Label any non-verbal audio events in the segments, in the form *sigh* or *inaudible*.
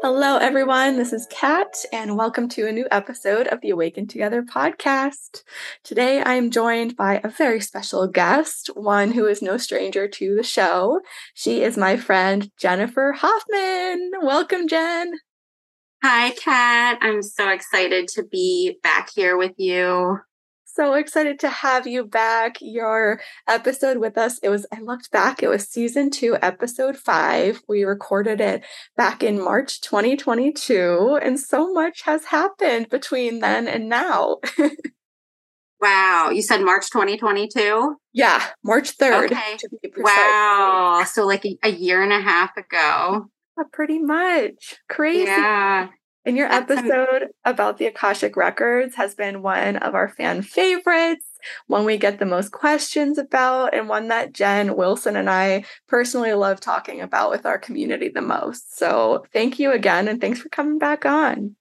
Hello, everyone. This is Kat, and welcome to a new episode of the Awaken Together podcast. Today, I am joined by a very special guest, one who is no stranger to the show. She is my friend Jennifer Hoffman. Welcome, Jen. Hi, Kat. I'm so excited to be back here with you so excited to have you back. Your episode with us, it was, I looked back, it was season two, episode five. We recorded it back in March 2022, and so much has happened between then and now. *laughs* wow. You said March 2022? Yeah, March 3rd. Okay. Wow. So, like a, a, year and a half ago. Yeah, pretty much. Crazy. Yeah. And your episode about the Akashic Records has been one of our fan favorites, one we get the most questions about, and one that Jen Wilson and I personally love talking about with our community the most. So thank you again, and thanks for coming back on.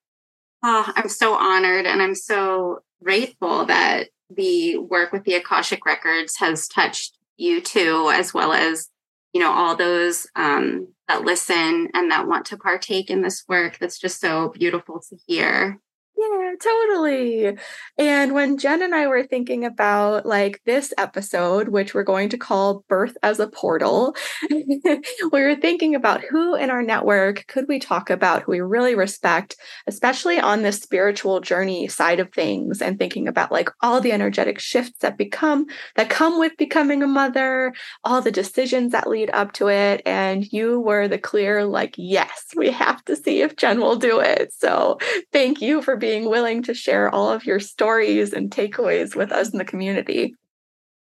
Oh, I'm so honored, and I'm so grateful that the work with the Akashic Records has touched you too, as well as you know all those um, that listen and that want to partake in this work. That's just so beautiful to hear yeah, totally. And when Jen and I were thinking about like this episode, which we're going to call Birth as a Portal, *laughs* we were thinking about who in our network could we talk about who we really respect, especially on this spiritual journey side of things, and thinking about like all the energetic shifts that become that come with becoming a mother, all the decisions that lead up to it. And you were the clear, like, yes, we have to see if Jen will do it. So thank you for being being willing to share all of your stories and takeaways with us in the community.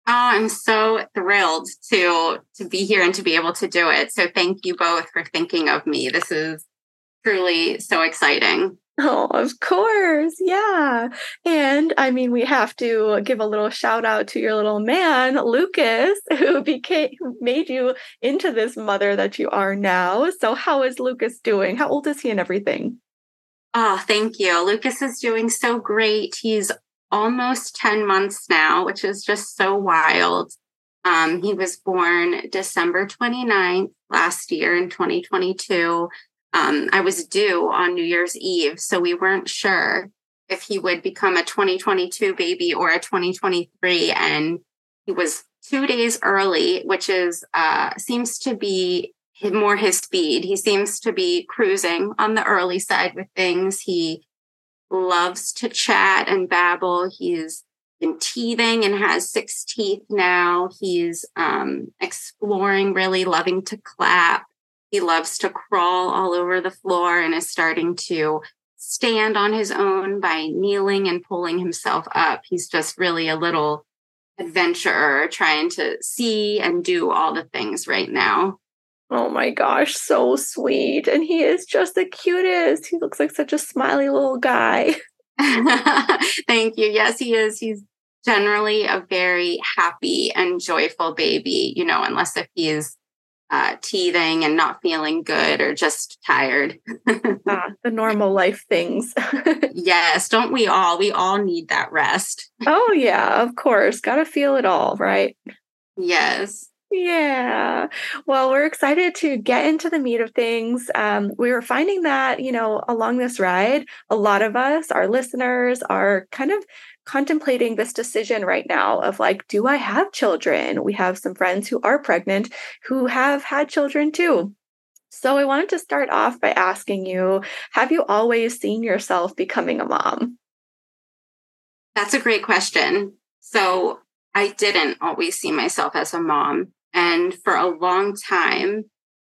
Oh, I'm so thrilled to to be here and to be able to do it. So thank you both for thinking of me. This is truly so exciting. Oh, of course. Yeah. And I mean, we have to give a little shout out to your little man, Lucas, *laughs* who became who made you into this mother that you are now. So how is Lucas doing? How old is he and everything? Oh, thank you. Lucas is doing so great. He's almost 10 months now, which is just so wild. Um, he was born December 29th last year in 2022. Um, I was due on New Year's Eve, so we weren't sure if he would become a 2022 baby or a 2023. And he was two days early, which is uh, seems to be more his speed. He seems to be cruising on the early side with things. He loves to chat and babble. He's been teething and has six teeth now. He's um, exploring, really loving to clap. He loves to crawl all over the floor and is starting to stand on his own by kneeling and pulling himself up. He's just really a little adventurer trying to see and do all the things right now. Oh my gosh, so sweet. And he is just the cutest. He looks like such a smiley little guy. *laughs* Thank you. Yes, he is. He's generally a very happy and joyful baby, you know, unless if he's uh, teething and not feeling good or just tired. *laughs* ah, the normal life things. *laughs* yes, don't we all? We all need that rest. oh, yeah, of course. Got to feel it all, right? Yes. Yeah. Well, we're excited to get into the meat of things. Um, we were finding that, you know, along this ride, a lot of us, our listeners, are kind of contemplating this decision right now of like, do I have children? We have some friends who are pregnant who have had children too. So I wanted to start off by asking you Have you always seen yourself becoming a mom? That's a great question. So I didn't always see myself as a mom. And for a long time,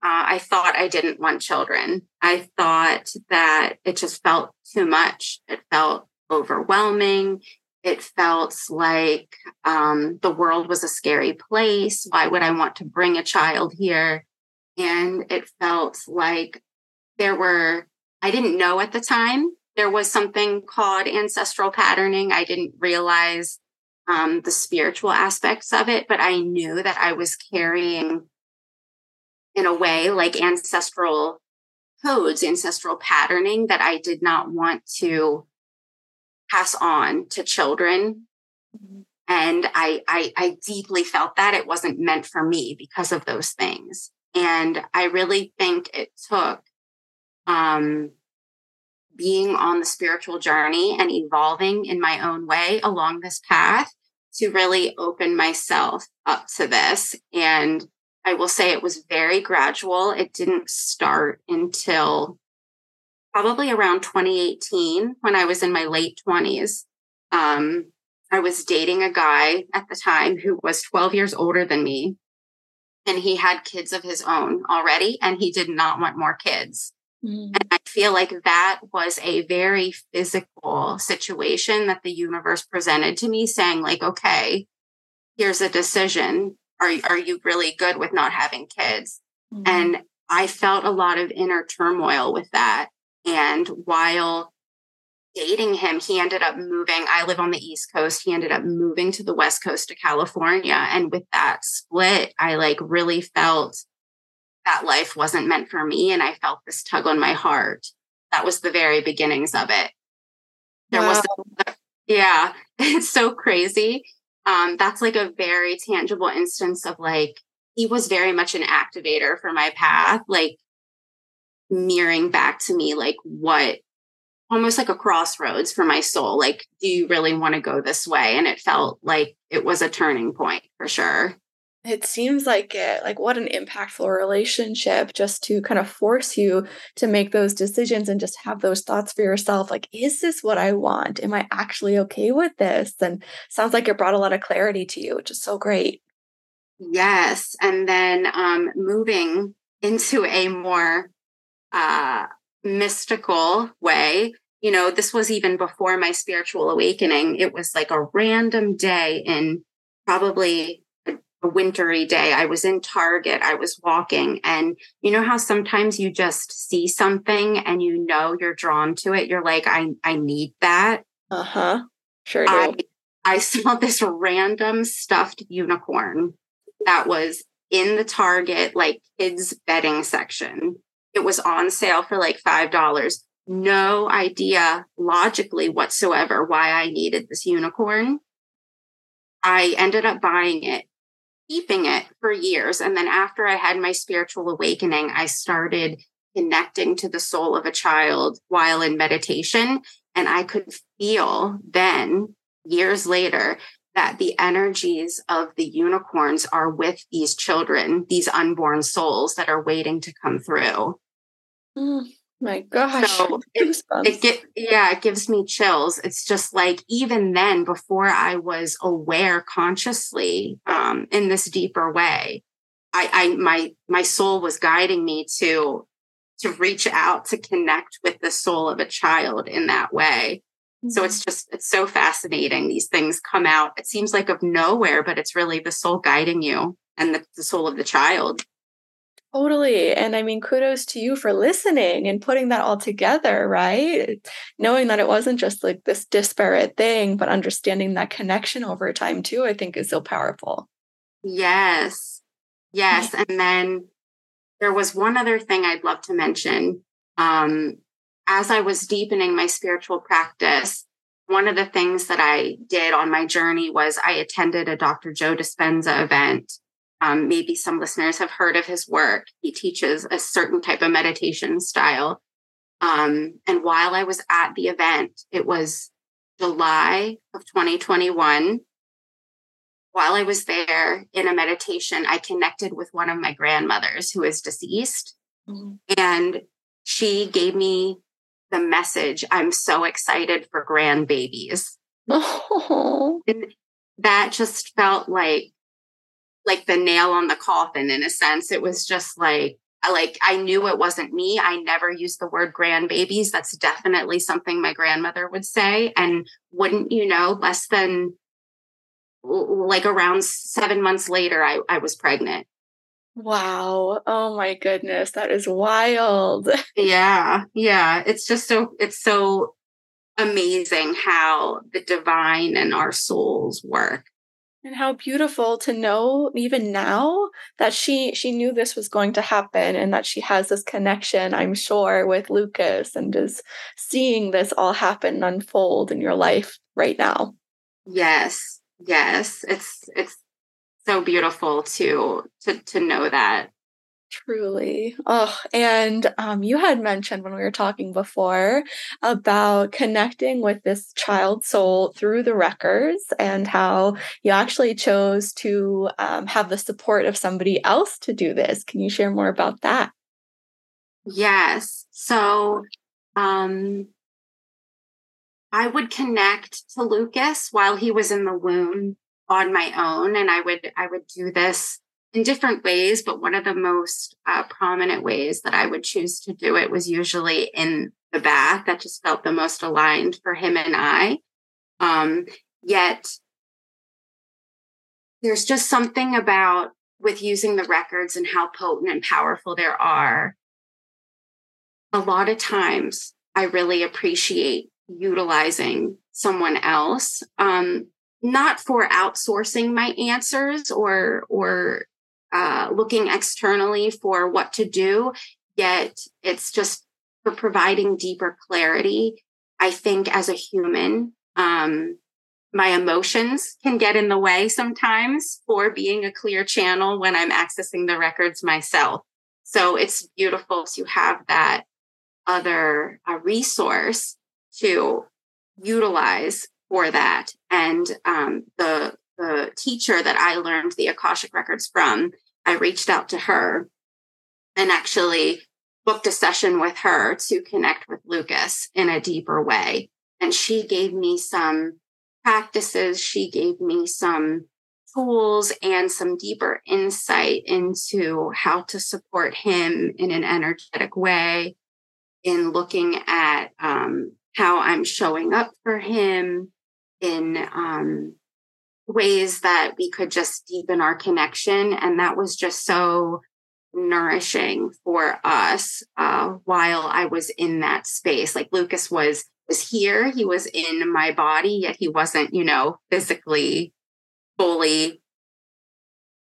uh, I thought I didn't want children. I thought that it just felt too much. It felt overwhelming. It felt like um, the world was a scary place. Why would I want to bring a child here? And it felt like there were, I didn't know at the time, there was something called ancestral patterning. I didn't realize um, the spiritual aspects of it, but I knew that I was carrying, in a way, like ancestral codes, ancestral patterning that I did not want to pass on to children. Mm-hmm. And I, I, I deeply felt that it wasn't meant for me because of those things. And I really think it took um, being on the spiritual journey and evolving in my own way along this path to really open myself up to this. And I will say it was very gradual. It didn't start until probably around 2018 when I was in my late 20s. Um, I was dating a guy at the time who was 12 years older than me. And he had kids of his own already, and he did not want more kids. Mm. And I feel like that was a very physical situation that the universe presented to me, saying, like, okay, here's a decision. Are, are you really good with not having kids? Mm. And I felt a lot of inner turmoil with that. And while dating him, he ended up moving. I live on the East Coast. He ended up moving to the West Coast to California. And with that split, I like really felt that life wasn't meant for me. And I felt this tug on my heart. That was the very beginnings of it. There wow. was, *laughs* yeah, it's so crazy. Um, that's like a very tangible instance of like, he was very much an activator for my path, like mirroring back to me, like what almost like a crossroads for my soul. Like, do you really want to go this way? And it felt like it was a turning point for sure. It seems like it. Like, what an impactful relationship just to kind of force you to make those decisions and just have those thoughts for yourself. Like, is this what I want? Am I actually okay with this? And sounds like it brought a lot of clarity to you, which is so great. Yes. And then um, moving into a more uh, mystical way, you know, this was even before my spiritual awakening. It was like a random day in probably a wintry day. I was in Target, I was walking, and you know how sometimes you just see something and you know you're drawn to it. You're like, I I need that. Uh-huh. Sure do. I, I saw this random stuffed unicorn that was in the Target like kids bedding section. It was on sale for like five dollars. No idea logically whatsoever why I needed this unicorn. I ended up buying it keeping it for years. And then after I had my spiritual awakening, I started connecting to the soul of a child while in meditation. And I could feel then, years later, that the energies of the unicorns are with these children, these unborn souls that are waiting to come through. Mm. My gosh. So *laughs* it, it get, yeah, it gives me chills. It's just like even then, before I was aware consciously um, in this deeper way, I, I my my soul was guiding me to to reach out to connect with the soul of a child in that way. Mm-hmm. So it's just it's so fascinating. These things come out. It seems like of nowhere, but it's really the soul guiding you and the, the soul of the child. Totally. And I mean, kudos to you for listening and putting that all together, right? Knowing that it wasn't just like this disparate thing, but understanding that connection over time too, I think is so powerful. Yes. Yes. And then there was one other thing I'd love to mention. Um, as I was deepening my spiritual practice, one of the things that I did on my journey was I attended a Dr. Joe Dispenza event um, maybe some listeners have heard of his work. He teaches a certain type of meditation style. Um, and while I was at the event, it was July of 2021. While I was there in a meditation, I connected with one of my grandmothers who is deceased. Mm-hmm. And she gave me the message I'm so excited for grandbabies. Oh. *laughs* And that just felt like like the nail on the coffin in a sense. It was just like, I like I knew it wasn't me. I never used the word grandbabies. That's definitely something my grandmother would say. And wouldn't you know, less than like around seven months later, I, I was pregnant. Wow. Oh my goodness. That is wild. *laughs* yeah. Yeah. It's just so it's so amazing how the divine and our souls work and how beautiful to know even now that she she knew this was going to happen and that she has this connection i'm sure with lucas and is seeing this all happen unfold in your life right now. Yes yes. It's it's so beautiful to to to know that Truly. Oh, and um, you had mentioned when we were talking before about connecting with this child soul through the records and how you actually chose to um, have the support of somebody else to do this. Can you share more about that? Yes. So, um, I would connect to Lucas while he was in the womb on my own, and I would I would do this in different ways, but one of the most uh, prominent ways that I would choose to do it was usually in the bath. That just felt the most aligned for him and I. Um, yet, there's just something about with using the records and how potent and powerful there are. A lot of times, I really appreciate utilizing someone else. Um, not for outsourcing my answers or or uh, looking externally for what to do, yet it's just for providing deeper clarity. I think as a human, um, my emotions can get in the way sometimes for being a clear channel when I'm accessing the records myself. So it's beautiful to have that other uh, resource to utilize for that. And um, the the teacher that I learned the Akashic records from, I reached out to her and actually booked a session with her to connect with Lucas in a deeper way. And she gave me some practices, she gave me some tools and some deeper insight into how to support him in an energetic way, in looking at um, how I'm showing up for him, in um, ways that we could just deepen our connection. And that was just so nourishing for us uh, while I was in that space. Like Lucas was was here, he was in my body, yet he wasn't, you know, physically fully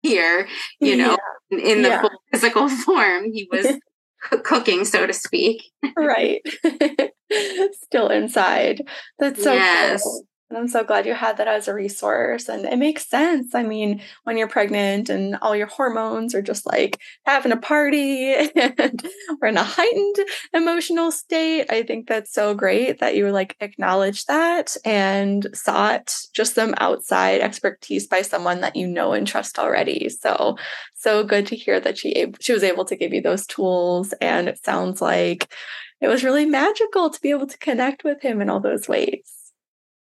here, you know, yeah. in, in, the yeah. physical *laughs* form. He was *laughs* cooking, so to speak. *laughs* right. Still inside. That's so yes. Cool. And I'm so glad you had that as a resource. And it makes sense. I mean, when you're pregnant and all your hormones are just like having a party *laughs* and we're in a heightened emotional state, I think that's so great that you like acknowledged that and sought just some outside expertise by someone that you know and trust already. So, so good to hear that she she was able to give you those tools. And it sounds like it was really magical to be able to connect with him in all those ways.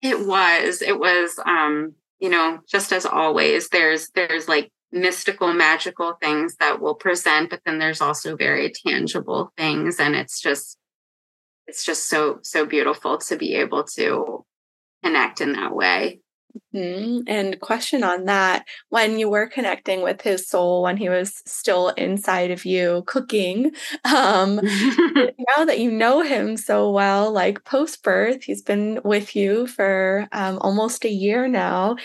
It was. It was um, you know, just as always, there's there's like mystical, magical things that will present, but then there's also very tangible things. And it's just it's just so, so beautiful to be able to connect in that way. Mm-hmm. And question on that when you were connecting with his soul when he was still inside of you cooking *laughs* um *laughs* now that you know him so well like post birth he's been with you for um, almost a year now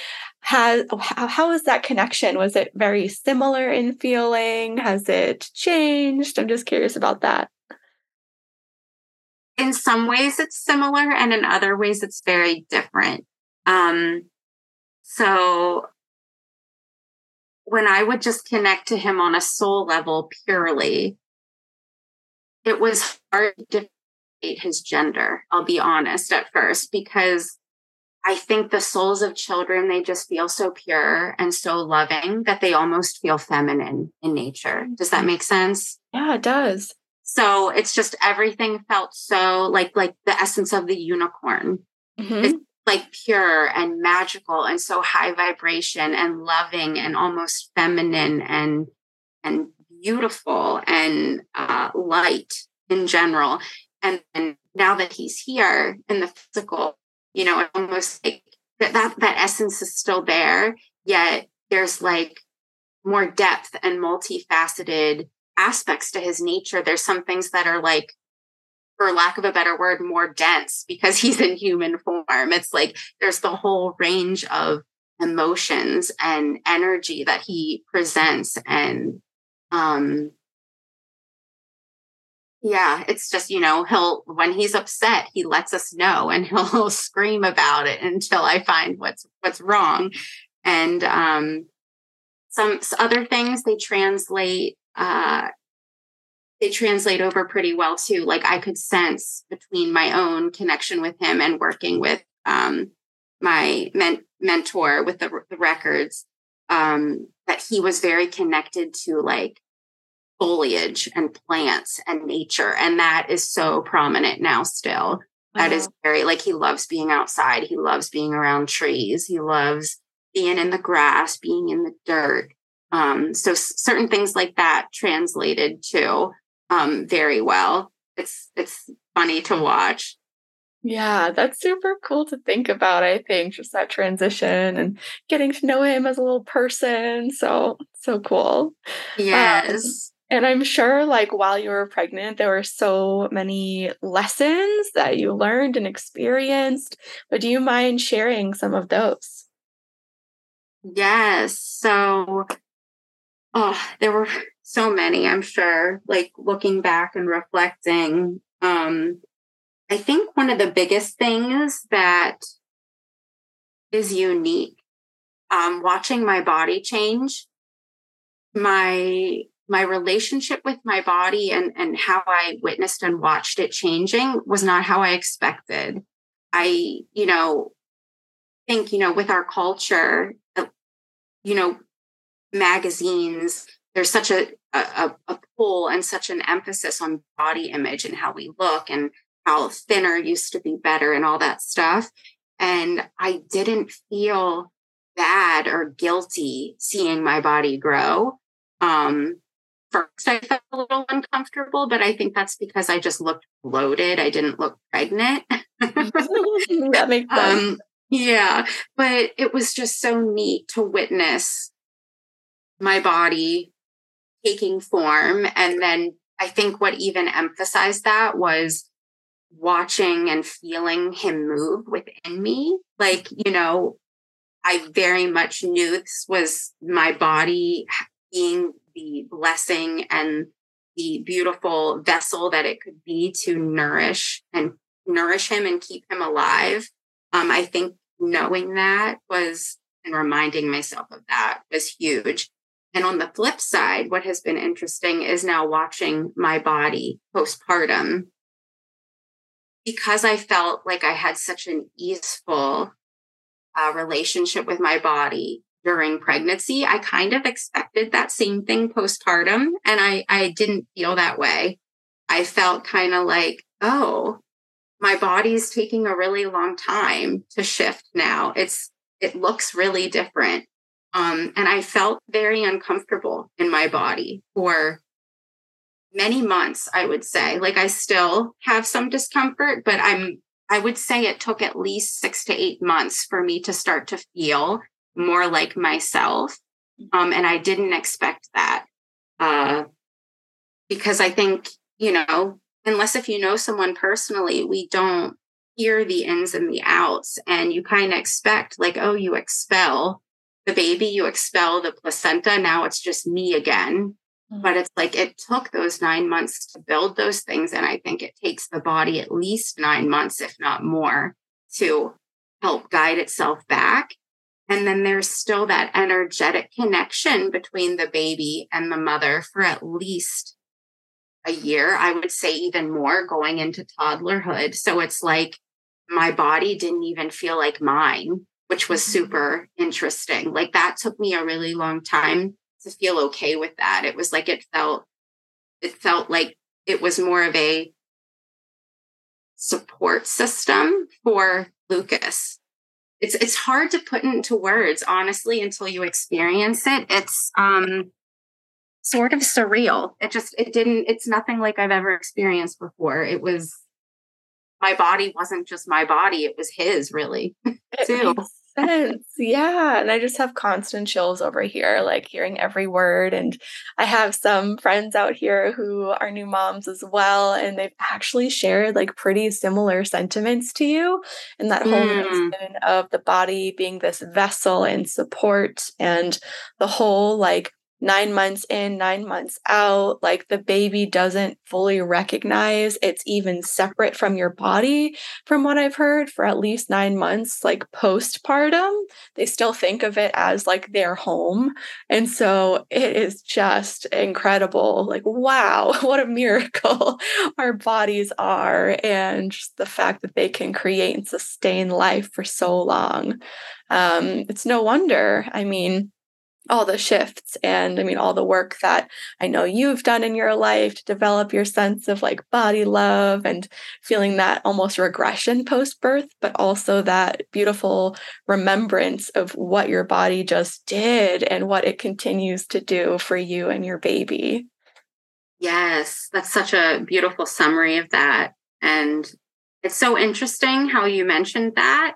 has how, how is that connection? Was it very similar in feeling? Has it changed? I'm just curious about that. In some ways it's similar and in other ways it's very different. Um so when I would just connect to him on a soul level purely, it was hard to debate his gender, I'll be honest at first, because I think the souls of children, they just feel so pure and so loving that they almost feel feminine in nature. Does that make sense? Yeah, it does. So it's just everything felt so like like the essence of the unicorn. Mm-hmm like pure and magical and so high vibration and loving and almost feminine and and beautiful and uh, light in general. And, and now that he's here in the physical you know almost like that, that that essence is still there yet there's like more depth and multifaceted aspects to his nature. There's some things that are like for lack of a better word, more dense because *laughs* he's in human form. It's like there's the whole range of emotions and energy that he presents. And um yeah, it's just, you know, he'll when he's upset, he lets us know and *laughs* he'll scream about it until I find what's what's wrong. And um some other things they translate uh, they translate over pretty well too. Like I could sense between my own connection with him and working with um, my men- mentor with the, the records um, that he was very connected to like foliage and plants and nature. And that is so prominent now still. That is very like he loves being outside. He loves being around trees. He loves being in the grass, being in the dirt. Um, so certain things like that translated to um, very well. It's it's funny to watch. Yeah, that's super cool to think about. I think just that transition and getting to know him as a little person. So so cool. Um, Yes. and I'm sure, like while you were pregnant, there were so many lessons that you learned and experienced. But do you mind sharing some of those? Yes. So, oh, there were so many, I'm sure. Like looking back and reflecting, um, I think one of the biggest things that is unique, um, watching my body change, my my relationship with my body and and how I witnessed and watched it changing was not how I expected. I, you know, think, you know, with our culture, uh, you know, magazines, there's such a, a, a pull and such an emphasis on body image and how we look and how thinner used to be better and all that stuff. And I didn't feel bad or guilty seeing my body grow. Um, first, I felt a little uncomfortable, but I think that's because I just looked bloated. I didn't look pregnant. *laughs* that makes *laughs* sense. Um, yeah, but it was just so neat to witness my body taking form. And then I think what even emphasized that was watching and feeling him move within me. Like, you know, I very much knew this was my body being the blessing and the beautiful vessel that it could be to nourish and nourish him and keep him alive. Um, I think knowing that was and reminding myself of that was huge. And on the flip side, what has been interesting is now watching my body postpartum because I felt like I had such an easeful uh, relationship with my body during pregnancy. I kind of expected that same thing postpartum, and I, I didn't feel that way. I felt kind of like, oh, my body's taking a really long time to shift now. It's it looks really different. Um, and I felt very uncomfortable in my body for many months, I would say. Like I still have some discomfort, but I'm I would say it took at least six to eight months for me to start to feel more like myself. Um, and I didn't expect that. Uh, because I think, you know, unless if you know someone personally, we don't hear the ins and the outs. And you kind of expect, like, oh, you expel the baby, you expel the placenta. Now it's just me again. Mm-hmm. But it's like it took those nine months to build those things. And I think it takes the body at least nine months, if not more, to help guide itself back. And then there's still that energetic connection between the baby and the mother for at least a year. I would say even more going into toddlerhood. So it's like my body didn't even feel like mine, which was super interesting. Like that took me a really long time to feel okay with that. It was like it felt it felt like it was more of a support system for Lucas. It's it's hard to put into words honestly until you experience it. It's um sort of surreal. It just it didn't it's nothing like I've ever experienced before. It was my body wasn't just my body, it was his really It too. makes sense. Yeah. And I just have constant chills over here, like hearing every word. And I have some friends out here who are new moms as well. And they've actually shared like pretty similar sentiments to you. And that whole Mm. notion of the body being this vessel and support and the whole like nine months in, nine months out, like the baby doesn't fully recognize it's even separate from your body, from what I've heard, for at least nine months, like postpartum. They still think of it as like their home. And so it is just incredible. Like, wow, *laughs* what a miracle *laughs* our bodies are, and just the fact that they can create and sustain life for so long. Um, it's no wonder. I mean, all the shifts and I mean, all the work that I know you've done in your life to develop your sense of like body love and feeling that almost regression post birth, but also that beautiful remembrance of what your body just did and what it continues to do for you and your baby. Yes, that's such a beautiful summary of that. And it's so interesting how you mentioned that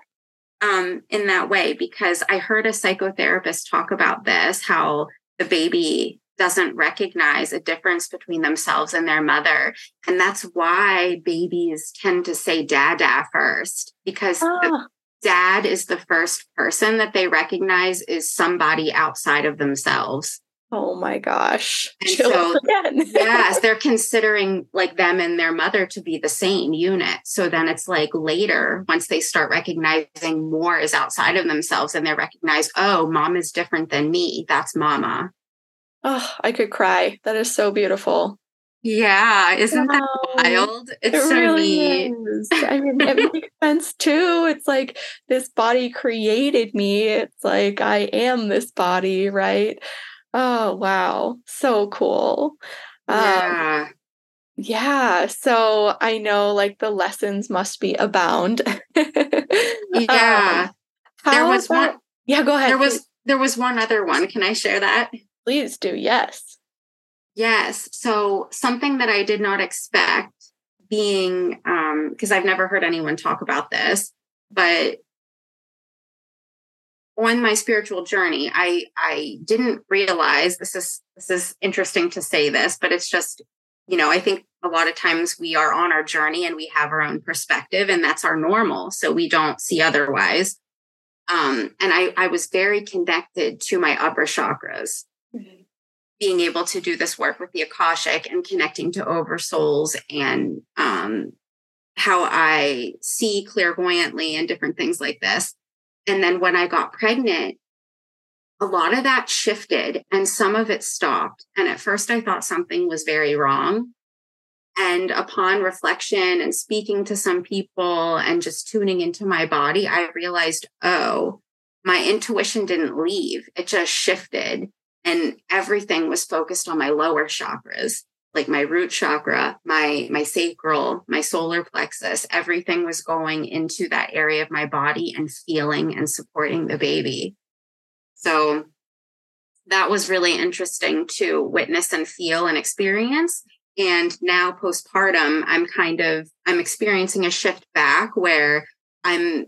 um, in that way because I heard a psychotherapist talk about this how the baby doesn't recognize a difference between themselves and their mother. And that's why babies tend to say dada first because oh. dad is the first person that they recognize is somebody outside of themselves. Oh my gosh. *laughs* so, *laughs* yes, they're considering like them and their mother to be the same unit. So then it's like later, once they start recognizing more is outside of themselves and they recognize, oh, mom is different than me. That's mama. Oh, I could cry. That is so beautiful. Yeah, isn't that wild? It's it so really neat. Is. I mean, it *laughs* makes sense too. It's like this body created me. It's like I am this body, right? Oh, wow. So cool. Yeah. Um, yeah. So I know like the lessons must be abound. *laughs* yeah. Um, there was one. Yeah, go ahead. There was there was one other one. Can I share that? Please do. Yes. Yes. So something that I did not expect being um because I've never heard anyone talk about this, but on my spiritual journey i i didn't realize this is this is interesting to say this but it's just you know i think a lot of times we are on our journey and we have our own perspective and that's our normal so we don't see otherwise. Um and i i was very connected to my upper chakras. Mm-hmm. being able to do this work with the akashic and connecting to oversouls and um how i see clairvoyantly and different things like this and then when I got pregnant, a lot of that shifted and some of it stopped. And at first, I thought something was very wrong. And upon reflection and speaking to some people and just tuning into my body, I realized, oh, my intuition didn't leave, it just shifted. And everything was focused on my lower chakras like my root chakra, my my sacral, my solar plexus, everything was going into that area of my body and feeling and supporting the baby. So that was really interesting to witness and feel and experience. And now postpartum, I'm kind of I'm experiencing a shift back where I'm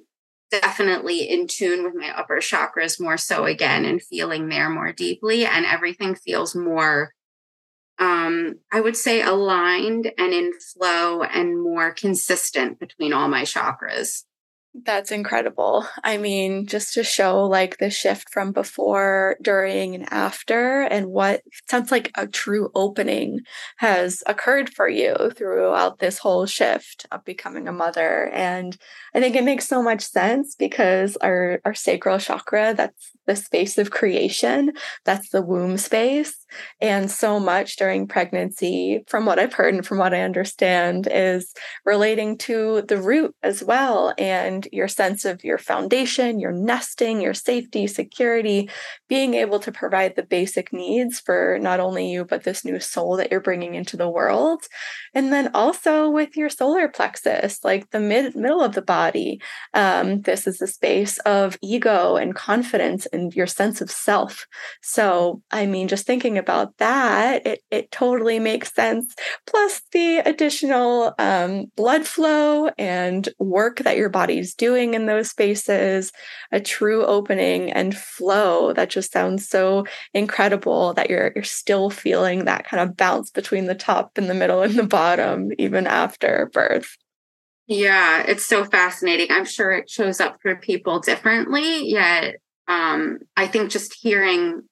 definitely in tune with my upper chakras more so again and feeling there more deeply and everything feels more um, I would say aligned and in flow and more consistent between all my chakras. That's incredible. I mean, just to show like the shift from before, during, and after, and what sounds like a true opening has occurred for you throughout this whole shift of becoming a mother. And I think it makes so much sense because our, our sacral chakra, that's the space of creation, that's the womb space. And so much during pregnancy, from what I've heard and from what I understand, is relating to the root as well and your sense of your foundation, your nesting, your safety, security, being able to provide the basic needs for not only you, but this new soul that you're bringing into the world. And then also with your solar plexus, like the mid- middle of the body. Um, this is the space of ego and confidence and your sense of self. So, I mean, just thinking about that, it, it totally makes sense. Plus, the additional um, blood flow and work that your body's doing in those spaces, a true opening and flow that just sounds so incredible that you're, you're still feeling that kind of bounce between the top and the middle and the bottom, even after birth. Yeah, it's so fascinating. I'm sure it shows up for people differently, yet um, I think just hearing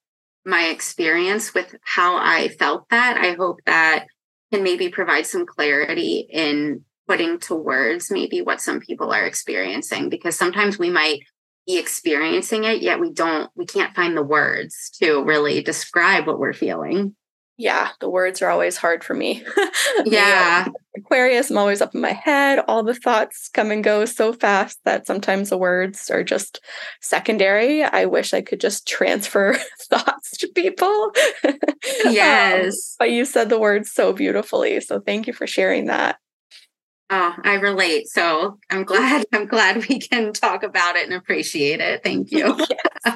my experience with how I felt that. I hope that can maybe provide some clarity in putting to words maybe what some people are experiencing because sometimes we might be experiencing it yet we don't we can't find the words to really describe what we're feeling yeah, the words are always hard for me. *laughs* yeah. Aquarius, I'm always up in my head. All the thoughts come and go so fast that sometimes the words are just secondary. I wish I could just transfer *laughs* thoughts to people. *laughs* Um, yes. Um, but you said the words so beautifully. So thank you for sharing that. Oh, I relate. So I'm glad I'm glad we can talk about it and appreciate it. Thank you. *laughs*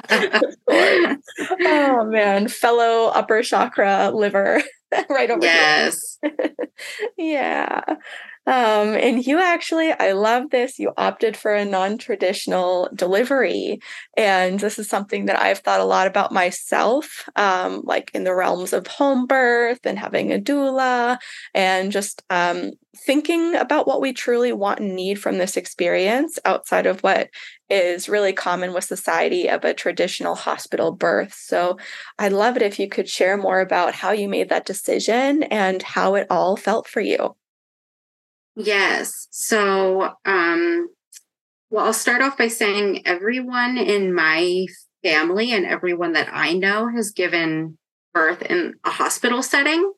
yes, oh man, fellow upper chakra liver *laughs* right over yes. here. Yes. *laughs* yeah. Um, and you actually, I love this. You opted for a non traditional delivery. And this is something that I've thought a lot about myself, um, like in the realms of home birth and having a doula, and just um, thinking about what we truly want and need from this experience outside of what is really common with society of a traditional hospital birth. So I'd love it if you could share more about how you made that decision and how it all felt for you. Yes. So, um, well, I'll start off by saying everyone in my family and everyone that I know has given birth in a hospital setting.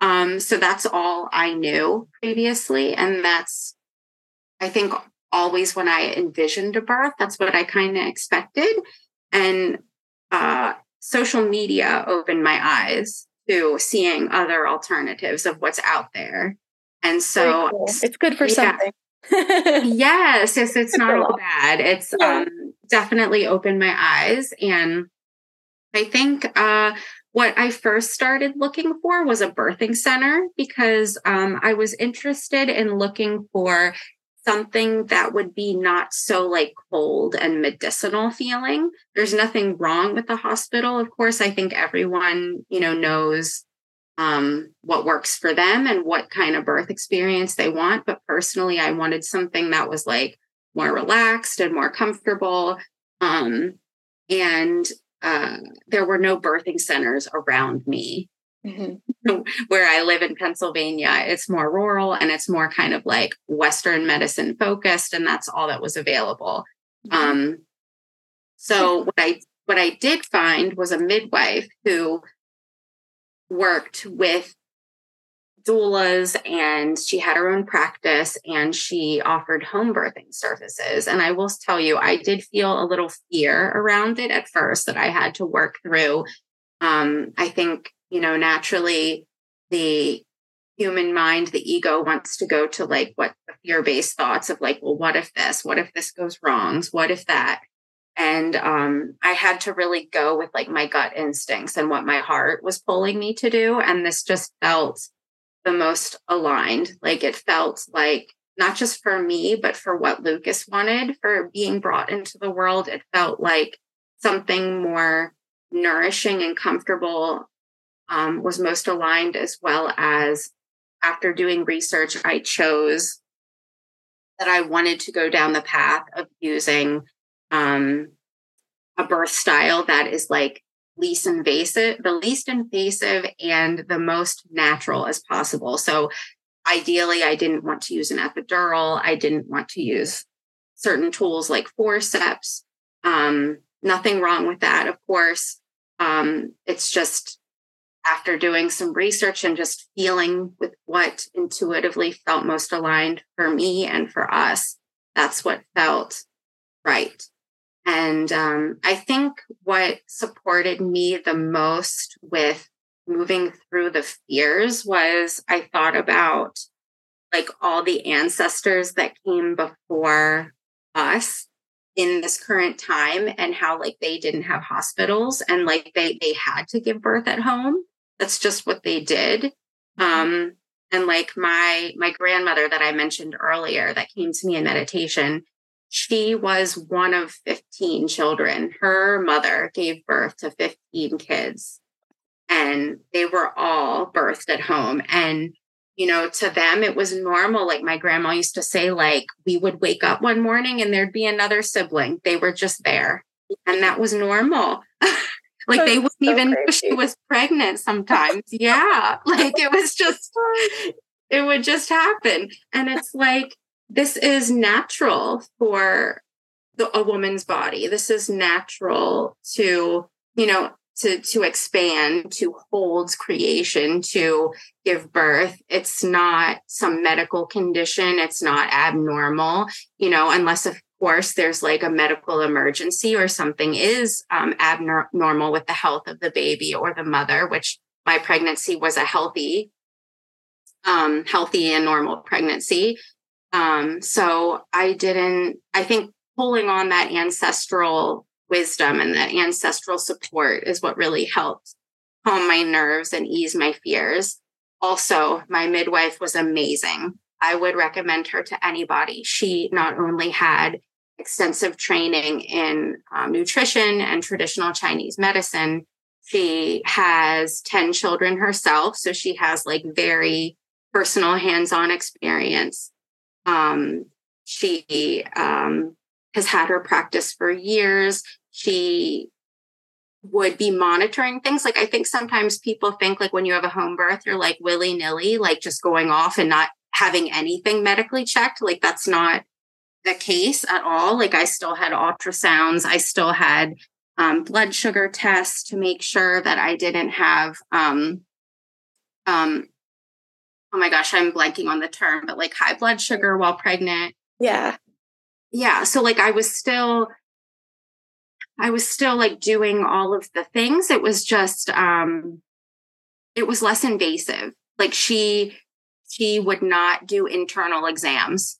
Um, so that's all I knew previously. And that's, I think, always when I envisioned a birth, that's what I kind of expected. And uh, social media opened my eyes to seeing other alternatives of what's out there. And so cool. it's good for yeah. something. *laughs* yes, yes, it's not all bad. It's yeah. um, definitely opened my eyes. And I think uh, what I first started looking for was a birthing center because um, I was interested in looking for something that would be not so like cold and medicinal feeling. There's nothing wrong with the hospital. Of course, I think everyone, you know, knows um, what works for them and what kind of birth experience they want. But personally, I wanted something that was like more relaxed and more comfortable. Um, and uh, there were no birthing centers around me. Mm-hmm. *laughs* Where I live in Pennsylvania, it's more rural and it's more kind of like Western medicine focused, and that's all that was available. Mm-hmm. Um, so what I what I did find was a midwife who worked with doulas and she had her own practice and she offered home birthing services. And I will tell you, I did feel a little fear around it at first that I had to work through. Um, I think, you know, naturally the human mind, the ego wants to go to like what the fear based thoughts of like, well, what if this? What if this goes wrong? What if that? And um, i had to really go with like my gut instincts and what my heart was pulling me to do and this just felt the most aligned. Like it felt like not just for me but for what lucas wanted for being brought into the world it felt like something more nourishing and comfortable um, was most aligned as well as after doing research i chose that i wanted to go down the path of using um, a birth style that is like least invasive, the least invasive and the most natural as possible. So ideally, I didn't want to use an epidural. I didn't want to use certain tools like forceps. Um, nothing wrong with that, of course. Um, it's just after doing some research and just feeling with what intuitively felt most aligned for me and for us, that's what felt right. And um, I think what supported me the most with moving through the fears was I thought about like all the ancestors that came before us in this current time and how like they didn't have hospitals and like they they had to give birth at home that's just what they did mm-hmm. um and like my my grandmother that i mentioned earlier that came to me in meditation she was one of 15 children. Her mother gave birth to 15 kids, and they were all birthed at home. And, you know, to them, it was normal. Like my grandma used to say, like, we would wake up one morning and there'd be another sibling. They were just there. And that was normal. *laughs* Like they wouldn't so even know she was pregnant sometimes. yeah. *laughs* Like it was just, *laughs* it would just happen. And it's like, this is natural for the, a woman's body. This is natural to, you know, to to expand, to hold creation, to give birth. It's not some medical condition. It's not abnormal, you know, unless of course there's like a medical emergency or something is um, abnormal with the health of the baby or the mother, which my pregnancy was a healthy, um, healthy and normal pregnancy. Um, so I didn't. I think pulling on that ancestral wisdom and that ancestral support is what really helped calm my nerves and ease my fears. Also, my midwife was amazing. I would recommend her to anybody. She not only had extensive training in um, nutrition and traditional Chinese medicine, she has 10 children herself. So she has like very personal hands on experience. Um, she um, has had her practice for years. She would be monitoring things. Like I think sometimes people think like when you have a home birth, you're like willy nilly, like just going off and not having anything medically checked. Like that's not the case at all. Like I still had ultrasounds. I still had um, blood sugar tests to make sure that I didn't have um, um, oh my gosh, I'm blanking on the term, but like high blood sugar while pregnant. Yeah. Yeah so like i was still i was still like doing all of the things. It was just um it was less invasive. Like she she would not do internal exams.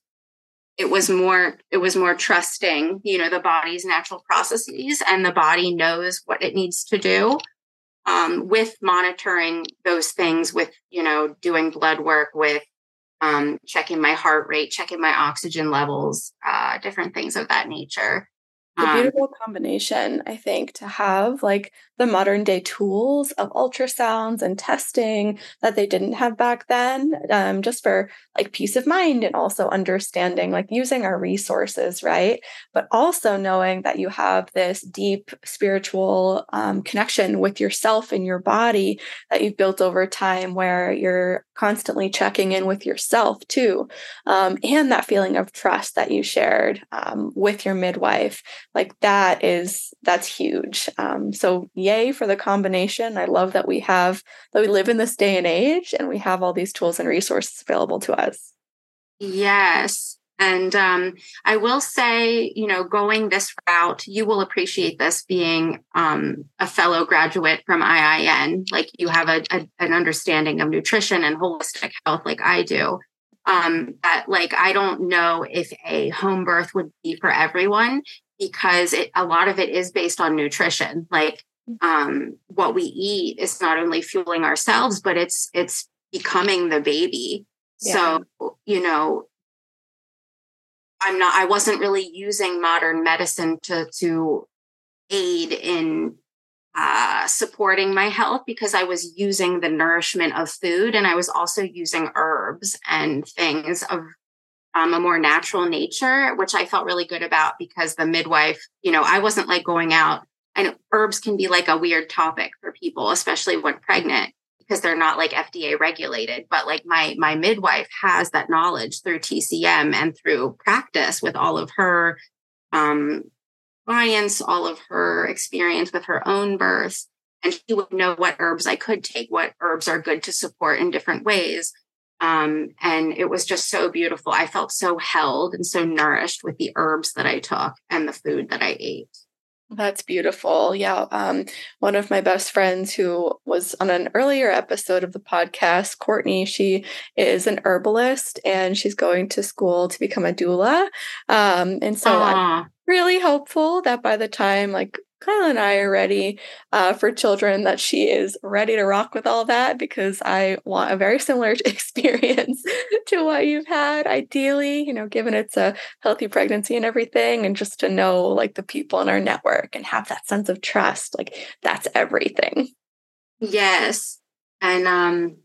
It was more it was more trusting you know the body's natural processes and the body knows what it needs to do um, with monitoring those things with you know doing blood work with um, checking my heart rate, checking my oxygen levels, uh, different things of that nature. The um, beautiful combination, I think, to have like the modern day tools of ultrasounds and testing that they didn't have back then, um, just for like peace of mind and also understanding, like using our resources, right? But also knowing that you have this deep spiritual um, connection with yourself and your body that you've built over time, where you're constantly checking in with yourself too, um, and that feeling of trust that you shared um, with your midwife, like that is that's huge. Um, so yay for the combination. I love that we have that we live in this day and age and we have all these tools and resources available to us. Yes. And um, I will say, you know, going this route, you will appreciate this being um, a fellow graduate from IIN. Like you have a, a, an understanding of nutrition and holistic health, like I do. Um, that like I don't know if a home birth would be for everyone because it, a lot of it is based on nutrition. Like um, what we eat is not only fueling ourselves, but it's it's becoming the baby. Yeah. So you know, I'm not. I wasn't really using modern medicine to to aid in uh, supporting my health because I was using the nourishment of food and I was also using herbs and things of um, a more natural nature, which I felt really good about because the midwife, you know, I wasn't like going out and herbs can be like a weird topic for people, especially when pregnant because they're not like FDA regulated. But like my my midwife has that knowledge through TCM and through practice with all of her um, clients, all of her experience with her own births. And she would know what herbs I could take, what herbs are good to support in different ways. Um, and it was just so beautiful. I felt so held and so nourished with the herbs that I took and the food that I ate. That's beautiful. Yeah. Um, one of my best friends who was on an earlier episode of the podcast, Courtney, she is an herbalist and she's going to school to become a doula. Um, and so I'm really hopeful that by the time like Kyla and I are ready uh, for children, that she is ready to rock with all that because I want a very similar *laughs* experience to what you've had, ideally, you know, given it's a healthy pregnancy and everything, and just to know like the people in our network and have that sense of trust. Like that's everything. Yes. And um,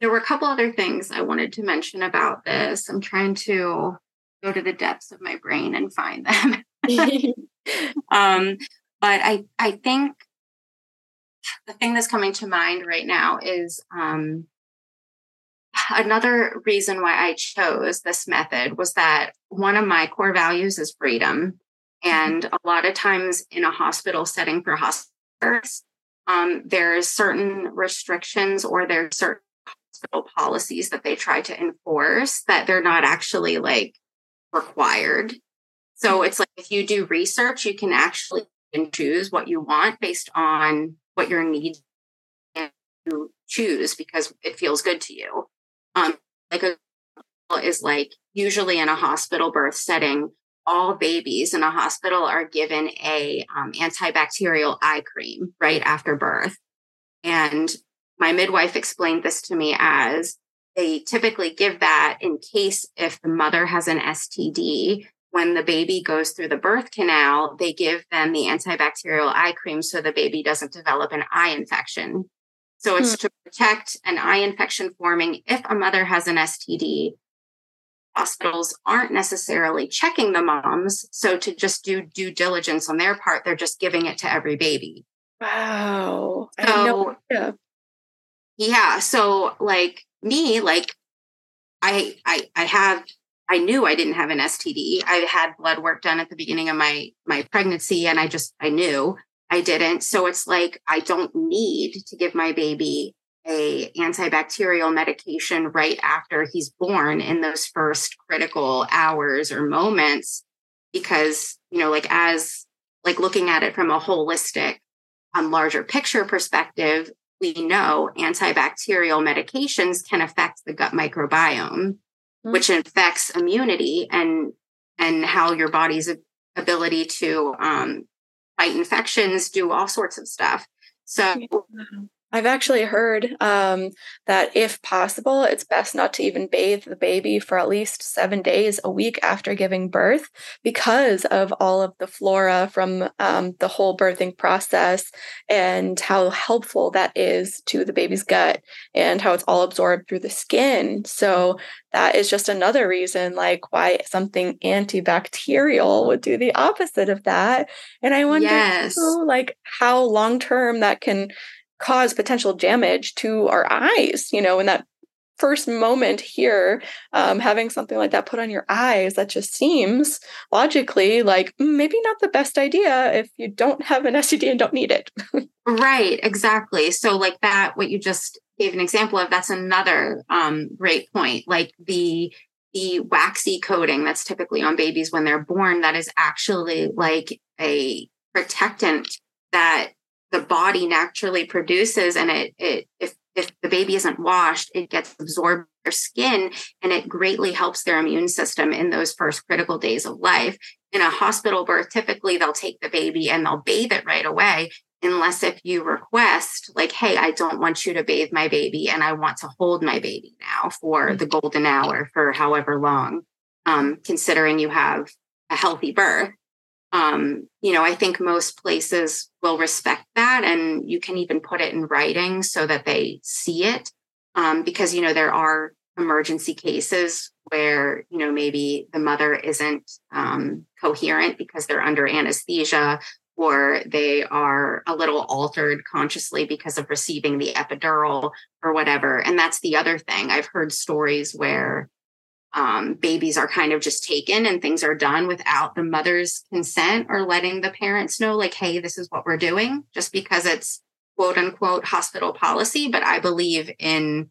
there were a couple other things I wanted to mention about this. I'm trying to go to the depths of my brain and find them. *laughs* *laughs* um, but I, I think the thing that's coming to mind right now is um, another reason why I chose this method was that one of my core values is freedom. And a lot of times in a hospital setting for hospitals, um, there's certain restrictions or there's certain hospital policies that they try to enforce that they're not actually like required. So it's like if you do research, you can actually choose what you want based on what your needs and you choose because it feels good to you. Um, like a is like usually in a hospital birth setting, all babies in a hospital are given a um, antibacterial eye cream right after birth. And my midwife explained this to me as they typically give that in case if the mother has an STD, when the baby goes through the birth canal, they give them the antibacterial eye cream so the baby doesn't develop an eye infection. So it's hmm. to protect an eye infection forming if a mother has an STD. Hospitals aren't necessarily checking the moms. So to just do due diligence on their part, they're just giving it to every baby. Wow. So, yeah. So like me, like I I I have I knew I didn't have an STD. I had blood work done at the beginning of my my pregnancy and I just I knew. I didn't. So it's like I don't need to give my baby a antibacterial medication right after he's born in those first critical hours or moments because, you know, like as like looking at it from a holistic um, larger picture perspective, we know antibacterial medications can affect the gut microbiome, mm-hmm. which affects immunity and and how your body's ability to um, fight infections, do all sorts of stuff. So I've actually heard um, that if possible, it's best not to even bathe the baby for at least seven days a week after giving birth because of all of the flora from um, the whole birthing process and how helpful that is to the baby's gut and how it's all absorbed through the skin. So that is just another reason, like why something antibacterial would do the opposite of that. And I wonder, yes. like, how long term that can cause potential damage to our eyes you know in that first moment here um, having something like that put on your eyes that just seems logically like mm, maybe not the best idea if you don't have an *laughs* std and don't need it. Right exactly. So like that what you just gave an example of that's another um, great point like the the waxy coating that's typically on babies when they're born that is actually like a protectant that the body naturally produces and it, it if if the baby isn't washed it gets absorbed in their skin and it greatly helps their immune system in those first critical days of life in a hospital birth typically they'll take the baby and they'll bathe it right away unless if you request like hey i don't want you to bathe my baby and i want to hold my baby now for mm. the golden hour for however long um, considering you have a healthy birth um, you know, I think most places will respect that, and you can even put it in writing so that they see it. Um, because you know there are emergency cases where you know maybe the mother isn't um, coherent because they're under anesthesia or they are a little altered consciously because of receiving the epidural or whatever and that's the other thing i've heard stories where um, babies are kind of just taken and things are done without the mother's consent or letting the parents know, like, hey, this is what we're doing, just because it's quote unquote hospital policy. But I believe in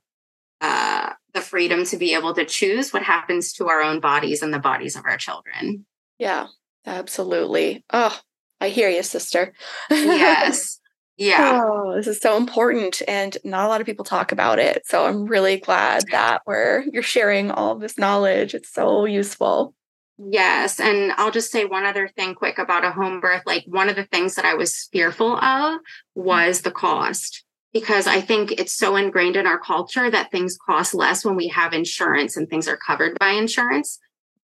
uh, the freedom to be able to choose what happens to our own bodies and the bodies of our children. Yeah, absolutely. Oh, I hear you, sister. *laughs* yes. Yeah. Oh, this is so important and not a lot of people talk about it. So I'm really glad that we're you're sharing all this knowledge. It's so useful. Yes, and I'll just say one other thing quick about a home birth. Like one of the things that I was fearful of mm. was the cost because I think it's so ingrained in our culture that things cost less when we have insurance and things are covered by insurance.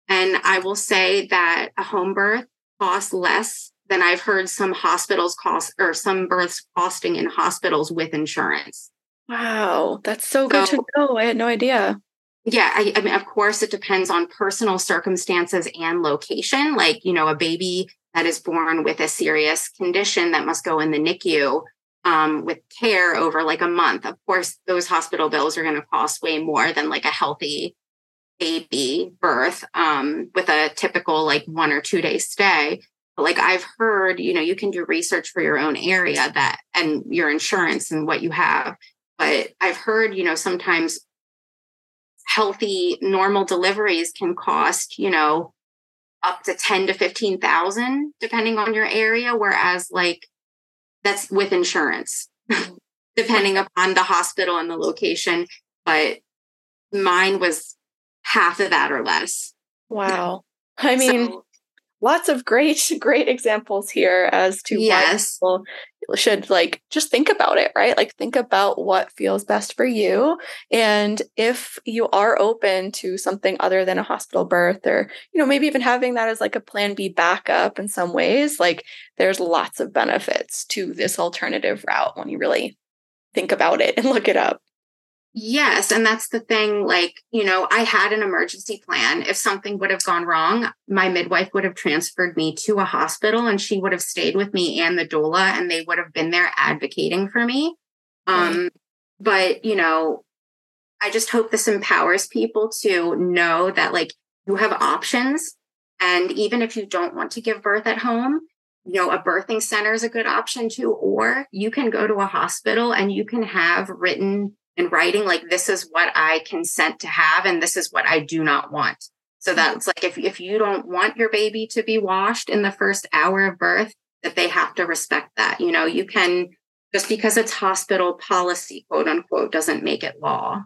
And I will say that a home birth costs less than I've heard some hospitals cost or some births costing in hospitals with insurance. Wow, that's so, so good to know. I had no idea. Yeah, I, I, mean, of course, it depends on personal circumstances and location. Like, you know, a baby that is born with a serious condition that must go in the NICU, um, with care over like a month. Of course, those hospital bills are going to cost way more than like a healthy baby birth um, with a typical like one or two day stay. Like I've heard, you know, you can do research for your own area that and your insurance and what you have. But I've heard, you know, sometimes healthy normal deliveries can cost, you know, up to 10 to 15,000 depending on your area whereas like that's with insurance *laughs* depending upon the hospital and the location but mine was half of that or less. Wow. *laughs* I mean, so, lots of great, *laughs* great examples here as to yes. why people should like just think about it, right? Like think about what feels best for you. And if you are open to something other than a hospital birth or, you know, maybe even having that as like a plan B backup in some ways, like there's lots of benefits to this alternative route when you really think about it and look it up. Yes. And that's the thing. Like, you know, I had an emergency plan. If something would have gone wrong, my midwife would have transferred me to a hospital and she would have stayed with me and the doula and they would have been there advocating for me. Um, but, you know, I just hope this empowers people to know that like you have options. And even if you don't want to give birth at home, you know, a birthing center is a good option too, or you can go to a hospital and you can have written in writing like this is what i consent to have and this is what i do not want. So hmm. that's like if, if you don't want your baby to be washed in the first hour of birth that they have to respect that you know you can just because it's hospital policy quote unquote doesn't make it law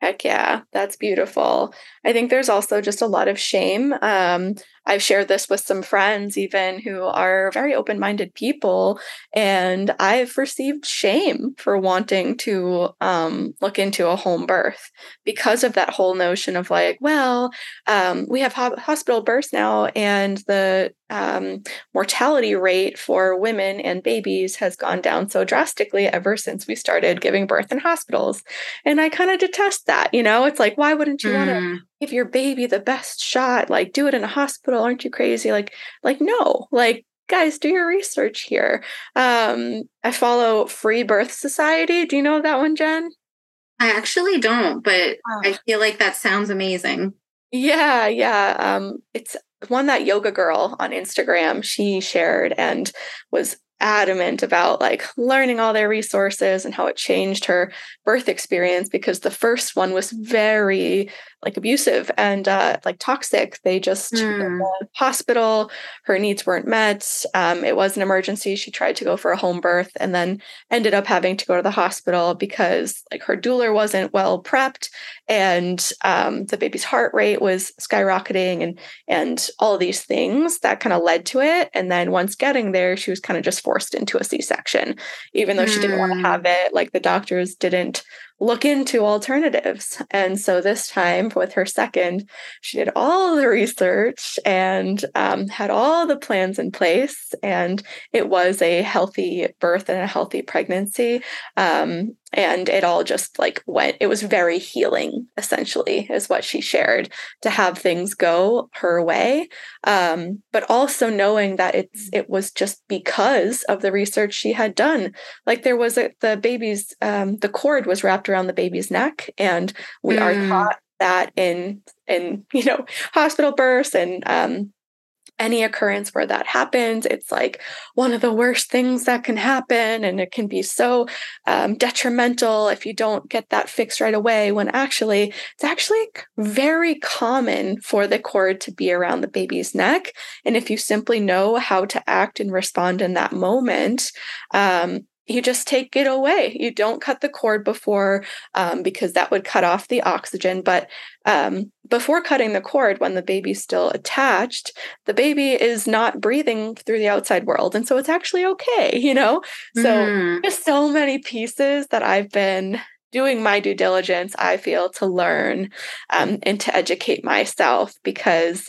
Heck yeah, that's beautiful. I think there's also just a lot of shame. Um, I've shared this with some friends, even who are very open minded people, and I've received shame for wanting to um, look into a home birth because of that whole notion of like, well, um, we have ho- hospital births now, and the um, mortality rate for women and babies has gone down so drastically ever since we started giving birth in hospitals. And I kind of detest that. You know, it's like, why wouldn't you mm. want to give your baby the best shot? Like, do it in a hospital. Aren't you crazy? Like, like, no, like, guys, do your research here. Um, I follow Free Birth Society. Do you know that one, Jen? I actually don't, but oh. I feel like that sounds amazing. Yeah, yeah. Um, it's one that yoga girl on Instagram she shared and was adamant about like learning all their resources and how it changed her birth experience because the first one was very like abusive and uh, like toxic. They just mm. the hospital. Her needs weren't met. Um, it was an emergency. She tried to go for a home birth and then ended up having to go to the hospital because like her doula wasn't well prepped and um, the baby's heart rate was skyrocketing and and all these things that kind of led to it. And then once getting there, she was kind of just forced into a C-section, even though mm. she didn't want to hmm. have it. Like the doctors didn't look into alternatives. And so this time with her second, she did all the research and um, had all the plans in place. And it was a healthy birth and a healthy pregnancy. Um, and it all just like went it was very healing essentially is what she shared to have things go her way um, but also knowing that it's it was just because of the research she had done like there was a the baby's um, the cord was wrapped around the baby's neck and we mm. are taught that in in *laughs* you know hospital births and um, any occurrence where that happens, it's like one of the worst things that can happen. And it can be so um, detrimental if you don't get that fixed right away, when actually, it's actually very common for the cord to be around the baby's neck. And if you simply know how to act and respond in that moment, um, you just take it away. You don't cut the cord before um, because that would cut off the oxygen. But um, before cutting the cord, when the baby's still attached, the baby is not breathing through the outside world. And so it's actually okay, *laughs* you know? So mm. there's so many pieces that I've been doing my due diligence, I feel, to learn um, and to educate myself because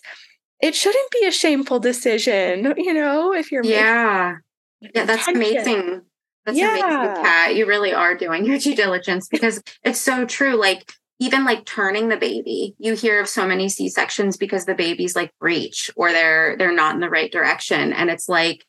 it shouldn't be a shameful decision, *laughs* you know, if you're. Yeah. Yeah, that's amazing that's yeah. amazing, Kat. You really are doing your due diligence because it's so true. Like even like turning the baby, you hear of so many C sections because the baby's like breech or they're they're not in the right direction, and it's like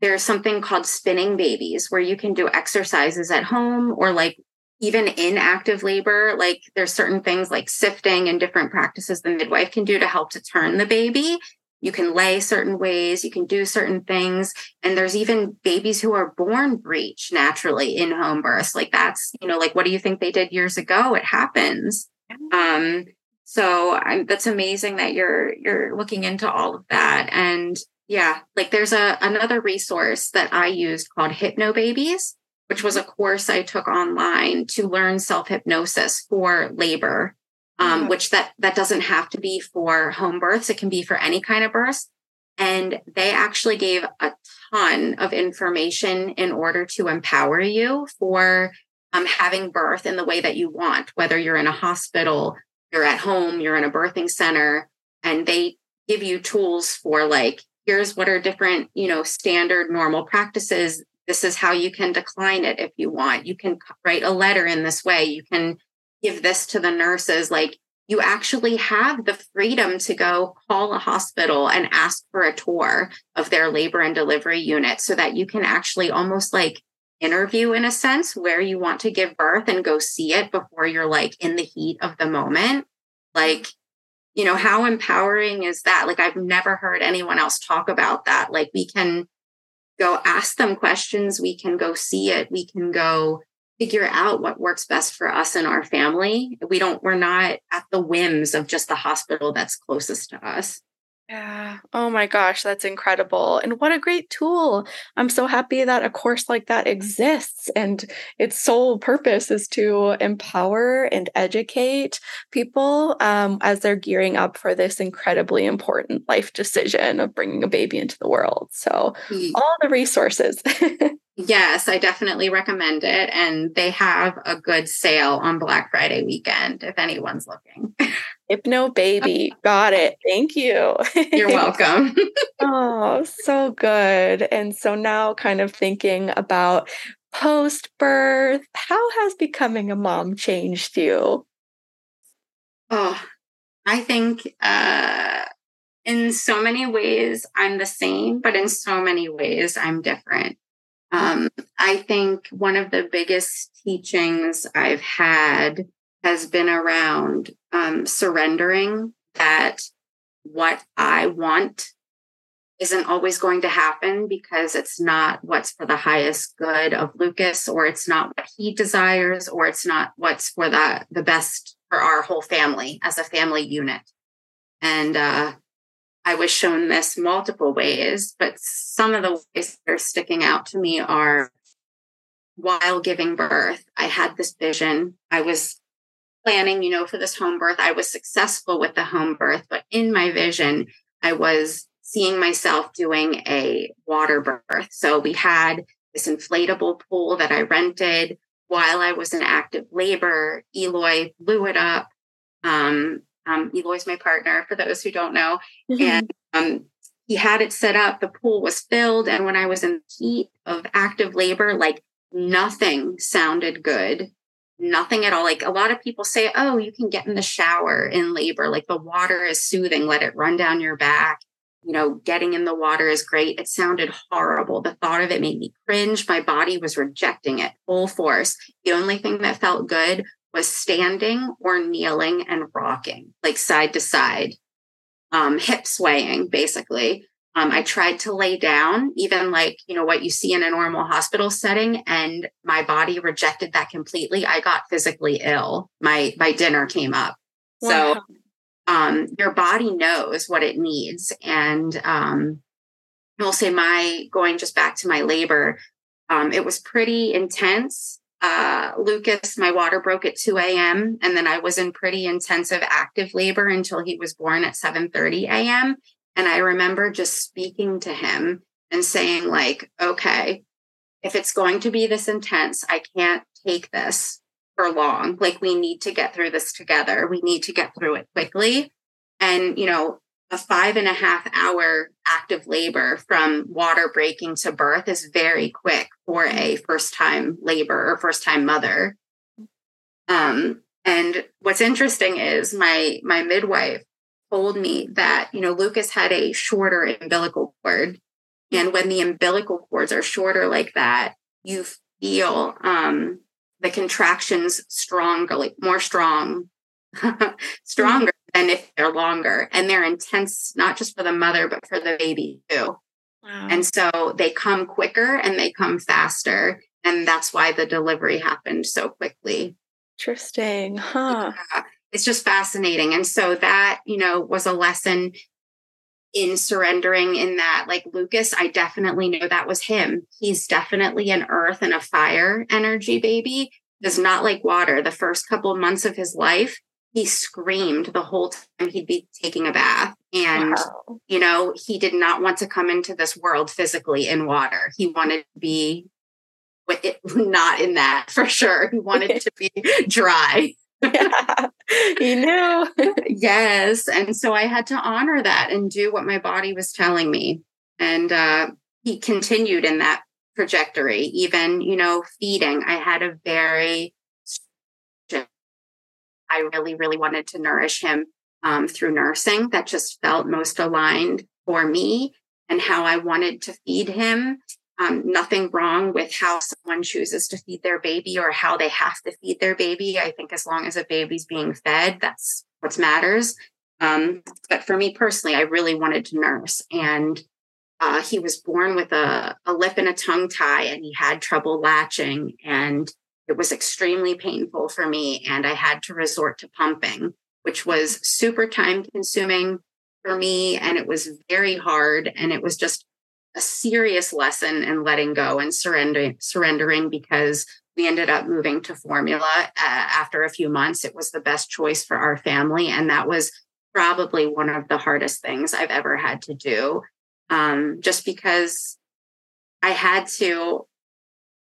there's something called spinning babies where you can do exercises at home or like even in active labor, like there's certain things like sifting and different practices the midwife can do to help to turn the baby. You can lay certain ways, you can do certain things. And there's even babies who are born breech naturally in home births. Like that's, you know, like what do you think they did years ago? It happens. Um, so I'm, that's amazing that you're you're looking into all of that. And yeah, like there's a another resource that I used called Hypnobabies which was a course I took online to learn self hypnosis for labor, um, which that that doesn't have to be for home births; it can be for any kind of birth. And they actually gave a ton of information in order to empower you for um, having birth in the way that you want, whether you're in a hospital, you're at home, you're in a birthing center, and they give you tools for like here's what are different you know standard normal practices this is how you can decline it if you want. You can write a letter in this way. You can give this to the nurses. Like you actually have the freedom to go call a hospital and ask for a tour of their labor and delivery unit so that you can actually almost like interview in a sense where you want to give birth and go see it before you're like in the heat of the moment. Like, you know, how empowering is that? Like, I've never heard anyone else talk about that. Like, we can go ask them questions. We can go see it. We can go figure out what works best for us and our family. We don't, we're not at the whims of just the hospital that's closest to us. Yeah. Oh my gosh, that's incredible. And what a great tool. I'm so happy that a course like that exists and its sole purpose is to empower and educate people um, as they're gearing up for this incredibly important life decision of bringing a baby into the world. So, all the resources. *laughs* Yes, I definitely recommend it. And they have a good sale on Black Friday weekend if anyone's looking. Hypno Baby. Got it. Thank you. You're *laughs* welcome. oh, so good. And so now, kind of thinking about post birth, how has becoming a mom changed you? Oh, I think uh, in so many ways I'm the same, but in so many ways I'm different. Um, I think one of the biggest teachings I've had has been around um, surrendering that what I want isn't always going to happen because it's not what's for the highest good of Lucas, or it's not what he desires, or it's not what's for the, the best for our whole family as a family unit. And uh, I was shown this multiple ways, but some of the ways that are sticking out to me are while giving birth, I had this vision. I was planning, you know, for this home birth. I was successful with the home birth, but in my vision, I was seeing myself doing a water birth. So we had this inflatable pool that I rented while I was in active labor. Eloy blew it up. Um, um, Eloy's my partner, for those who don't know. Mm-hmm. And um, he had it set up. The pool was filled. And when I was in the heat of active labor, like nothing sounded good. Nothing at all. Like a lot of people say, oh, you can get in the shower in labor. Like the water is soothing, let it run down your back. You know, getting in the water is great. It sounded horrible. The thought of it made me cringe. My body was rejecting it full force. The only thing that felt good was standing or kneeling and rocking, like side to side, um, hip swaying, basically. Um, I tried to lay down, even like, you know, what you see in a normal hospital setting, and my body rejected that completely. I got physically ill. My my dinner came up. Wow. So um, your body knows what it needs. And um, I'll say my going just back to my labor, um, it was pretty intense uh, Lucas, my water broke at 2 a.m. And then I was in pretty intensive active labor until he was born at 7:30 a.m. And I remember just speaking to him and saying, like, okay, if it's going to be this intense, I can't take this for long. Like, we need to get through this together. We need to get through it quickly. And, you know, a five and a half hour active labor from water breaking to birth is very quick for a first time labor or first time mother. Um, and what's interesting is my my midwife told me that you know Lucas had a shorter umbilical cord And when the umbilical cords are shorter like that, you feel um, the contractions stronger, like more strong, *laughs* stronger. Than if they're longer. And they're intense, not just for the mother, but for the baby too. Wow. And so they come quicker and they come faster. And that's why the delivery happened so quickly. Interesting. Huh. Yeah, it's just fascinating. And so that, you know, was a lesson in surrendering in that like Lucas, I definitely know that was him. He's definitely an earth and a fire energy baby. Does not like water. The first couple of months of his life, he screamed the whole time he'd be taking a bath. And, wow. you know, he did not want to come into this world physically in water. He wanted to be *laughs* not in that *laughs* for sure. He wanted to be *laughs* dry yeah, he knew. yes. And so I had to honor that and do what my body was telling me. And uh, he continued in that trajectory, even, you know, feeding. I had a very, I really, really wanted to nourish him um, through nursing. That just felt most aligned for me and how I wanted to feed him. Um, nothing wrong with how someone chooses to feed their baby or how they have to feed their baby. I think as long as a baby's being fed, that's what matters. Um, but for me personally, I really wanted to nurse. And uh, he was born with a, a lip and a tongue tie, and he had trouble latching. And it was extremely painful for me. And I had to resort to pumping, which was super time consuming for me. And it was very hard. And it was just a serious lesson in letting go and surrendering surrendering because we ended up moving to formula uh, after a few months it was the best choice for our family and that was probably one of the hardest things i've ever had to do um, just because i had to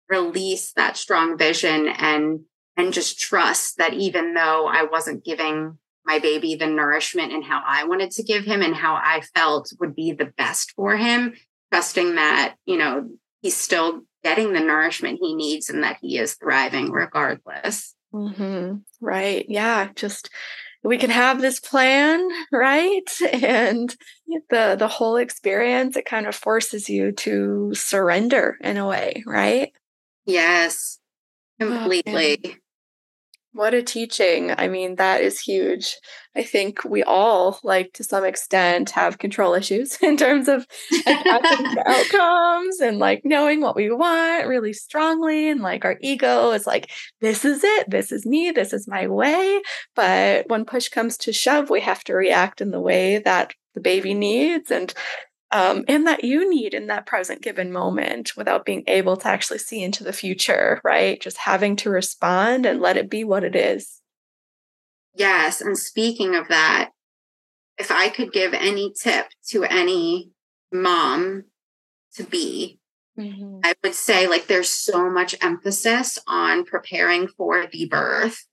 release that strong vision and and just trust that even though i wasn't giving my baby the nourishment and how i wanted to give him and how i felt would be the best for him trusting that, you know, he's still getting the nourishment he needs and that he is thriving regardless. Mm-hmm. Right. Yeah. Just we can have this plan, *laughs* right? And the the whole experience, it kind of forces you to surrender in a way, right? Yes. Oh, completely. Oh, what a teaching. I mean, that is huge. I think we all, like to some extent, have control issues *laughs* in terms of outcomes and like knowing what we want really strongly. And like our ego is like, this is it. This is me. This is my way. But when push comes to shove, we have to react in the way that the baby needs. And um, and that you need in that present given moment without being able to actually see into the future, right? Just having to respond and let it be what it is. Yes. And speaking of that, if I could give any tip to any mom to be, mm-hmm. I would say like there's so much emphasis on preparing for the birth,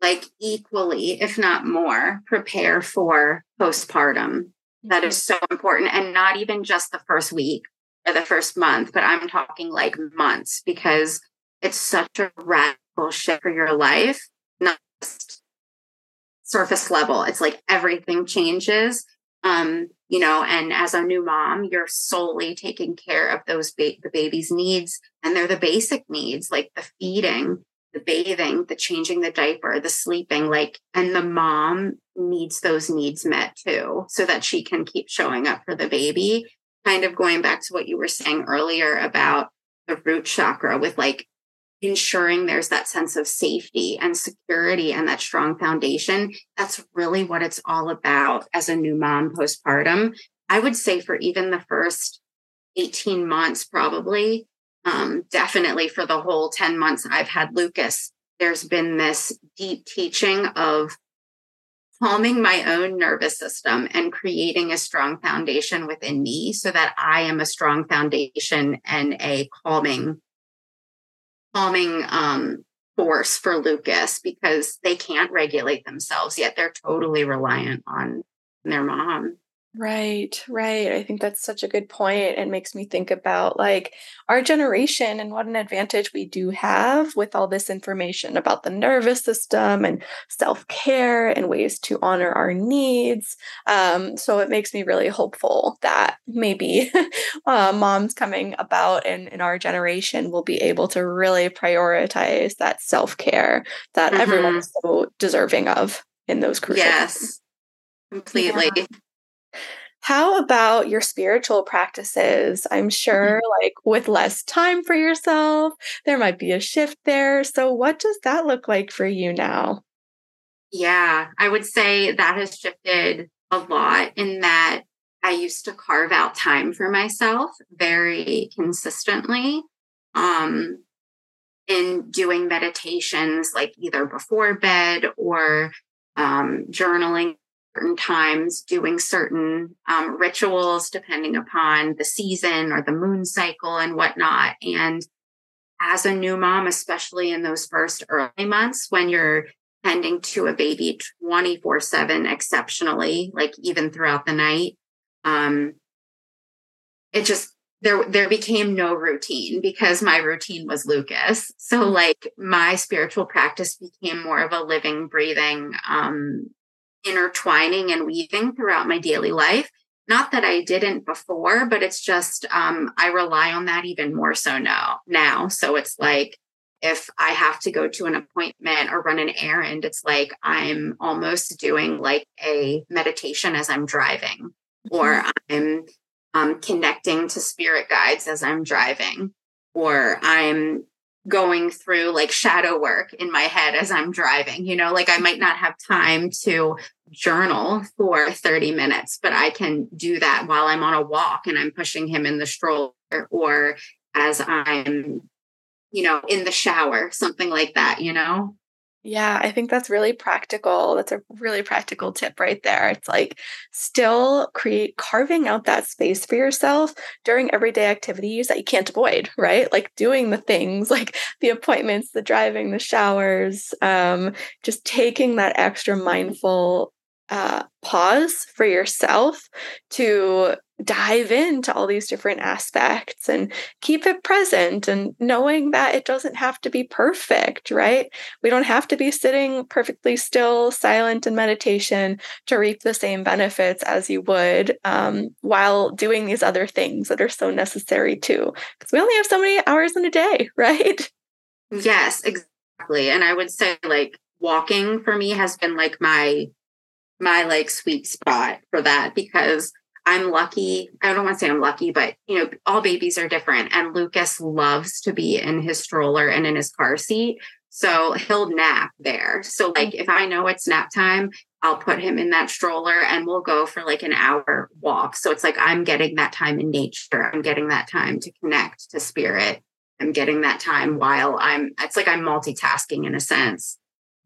like equally, if not more, prepare for postpartum that is so important. And not even just the first week or the first month, but I'm talking like months because it's such a radical shift for your life, not just surface level. It's like everything changes. Um, you know, and as a new mom, you're solely taking care of those ba- the baby's needs, and they're the basic needs like the feeding, the bathing, the changing the diaper, the sleeping, like, and the mom needs those needs met too, so that she can keep showing up for the baby. Kind of going back to what you were saying earlier about the root chakra with like ensuring there's that sense of safety and security and that strong foundation. That's really what it's all about as a new mom postpartum. I would say for even the first 18 months, probably, um, definitely for the whole 10 months I've had Lucas, there's been this deep teaching of calming my own nervous system and creating a strong foundation within me so that I am a strong foundation and a calming, calming um, force for Lucas because they can't regulate themselves yet. They're totally reliant on their mom. Right, right. I think that's such a good point. It makes me think about like our generation and what an advantage we do have with all this information about the nervous system and self care and ways to honor our needs. Um, so it makes me really hopeful that maybe *laughs* uh, moms coming about in, in our generation will be able to really prioritize that self care that mm-hmm. everyone's so deserving of in those crucial yes completely yeah. How about your spiritual practices? I'm sure, mm-hmm. like, with less time for yourself, there might be a shift there. So, what does that look like for you now? Yeah, I would say that has shifted a lot in that I used to carve out time for myself very consistently um, in doing meditations, like either before bed or um, journaling certain times, doing certain um, rituals depending upon the season or the moon cycle and whatnot. And as a new mom, especially in those first early months when you're tending to a baby 24 7 exceptionally, like even throughout the night, um, it just there there became no routine because my routine was Lucas. So mm. like my spiritual practice became more of a living, breathing um, intertwining and weaving throughout my daily life. Not that I didn't before, but it's just um, I rely on that even more so now. Now, so it's like if I have to go to an appointment or run an errand, it's like I'm almost doing like a meditation as I'm driving, mm-hmm. or I'm um, connecting to spirit guides as I'm driving, or I'm going through like shadow work in my head as I'm driving. You know, like I might not have time to journal for 30 minutes, but I can do that while I'm on a walk and I'm pushing him in the stroller or as I'm, you know, in the shower, something like that, you know? Yeah, I think that's really practical. That's a really practical tip right there. It's like still create carving out that space for yourself during everyday activities that you can't avoid, right? Like doing the things *laughs* like the appointments, the driving, the showers, um, just taking that extra mindful uh, pause for yourself to dive into all these different aspects and keep it present and knowing that it doesn't have to be perfect, right? We don't have to be sitting perfectly still, silent in meditation to reap the same benefits as you would um, while doing these other things that are so necessary too. Because we only have so many hours in a day, *laughs* right? Yes, exactly. And I would say, like, walking for me has been like my my like sweet spot for that because I'm lucky. I don't want to say I'm lucky, but you know, all babies are different. And Lucas loves to be in his stroller and in his car seat. So he'll nap there. So, like, if I know it's nap time, I'll put him in that stroller and we'll go for like an hour walk. So it's like I'm getting that time in nature. I'm getting that time to connect to spirit. I'm getting that time while I'm, it's like I'm multitasking in a sense.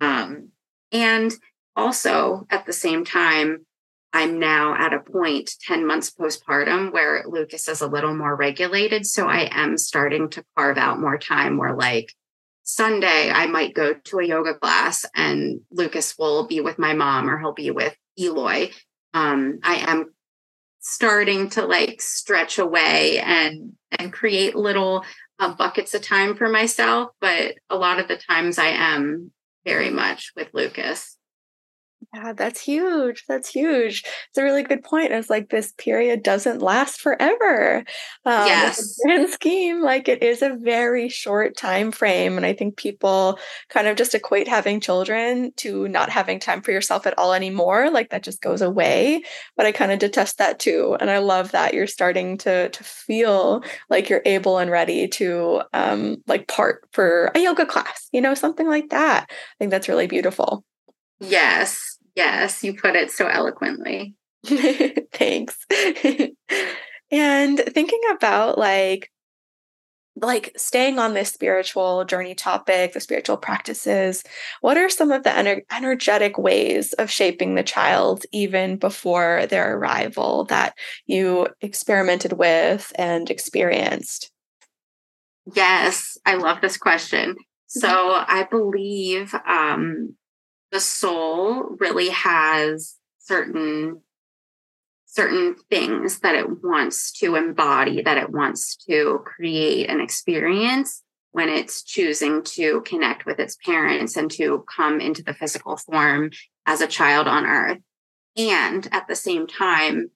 Um, and also at the same time, I'm now at a point 10 months postpartum where Lucas is a little more regulated. So I am starting to carve out more time where, like, Sunday, I might go to a yoga class and Lucas will be with my mom or he'll be with Eloy. Um, I am starting to like stretch away and and create little uh, buckets of time for myself but a lot of the times i am very much with lucas yeah, that's huge. That's huge. It's a really good point. It's like this period doesn't last forever. Um, yes. Grand scheme, like it is a very short time frame, and I think people kind of just equate having children to not having time for yourself at all anymore. Like that just goes away. But I kind of detest that too, and I love that you're starting to to feel like you're able and ready to um, like part for a yoga class, you know, something like that. I think that's really beautiful. Yes, yes, you put it so eloquently. *laughs* Thanks. and thinking about like like staying on this spiritual journey topic, the spiritual practices, what are some of the ener- energetic ways of shaping the child even before their arrival that you experimented with and experienced? Yes, I love this question. So mm-hmm. I believe um, the soul really has certain certain things that it wants to embody, that it wants to create an experience when it's choosing to connect with its parents and to come into the physical form as a child on earth. And at the same time,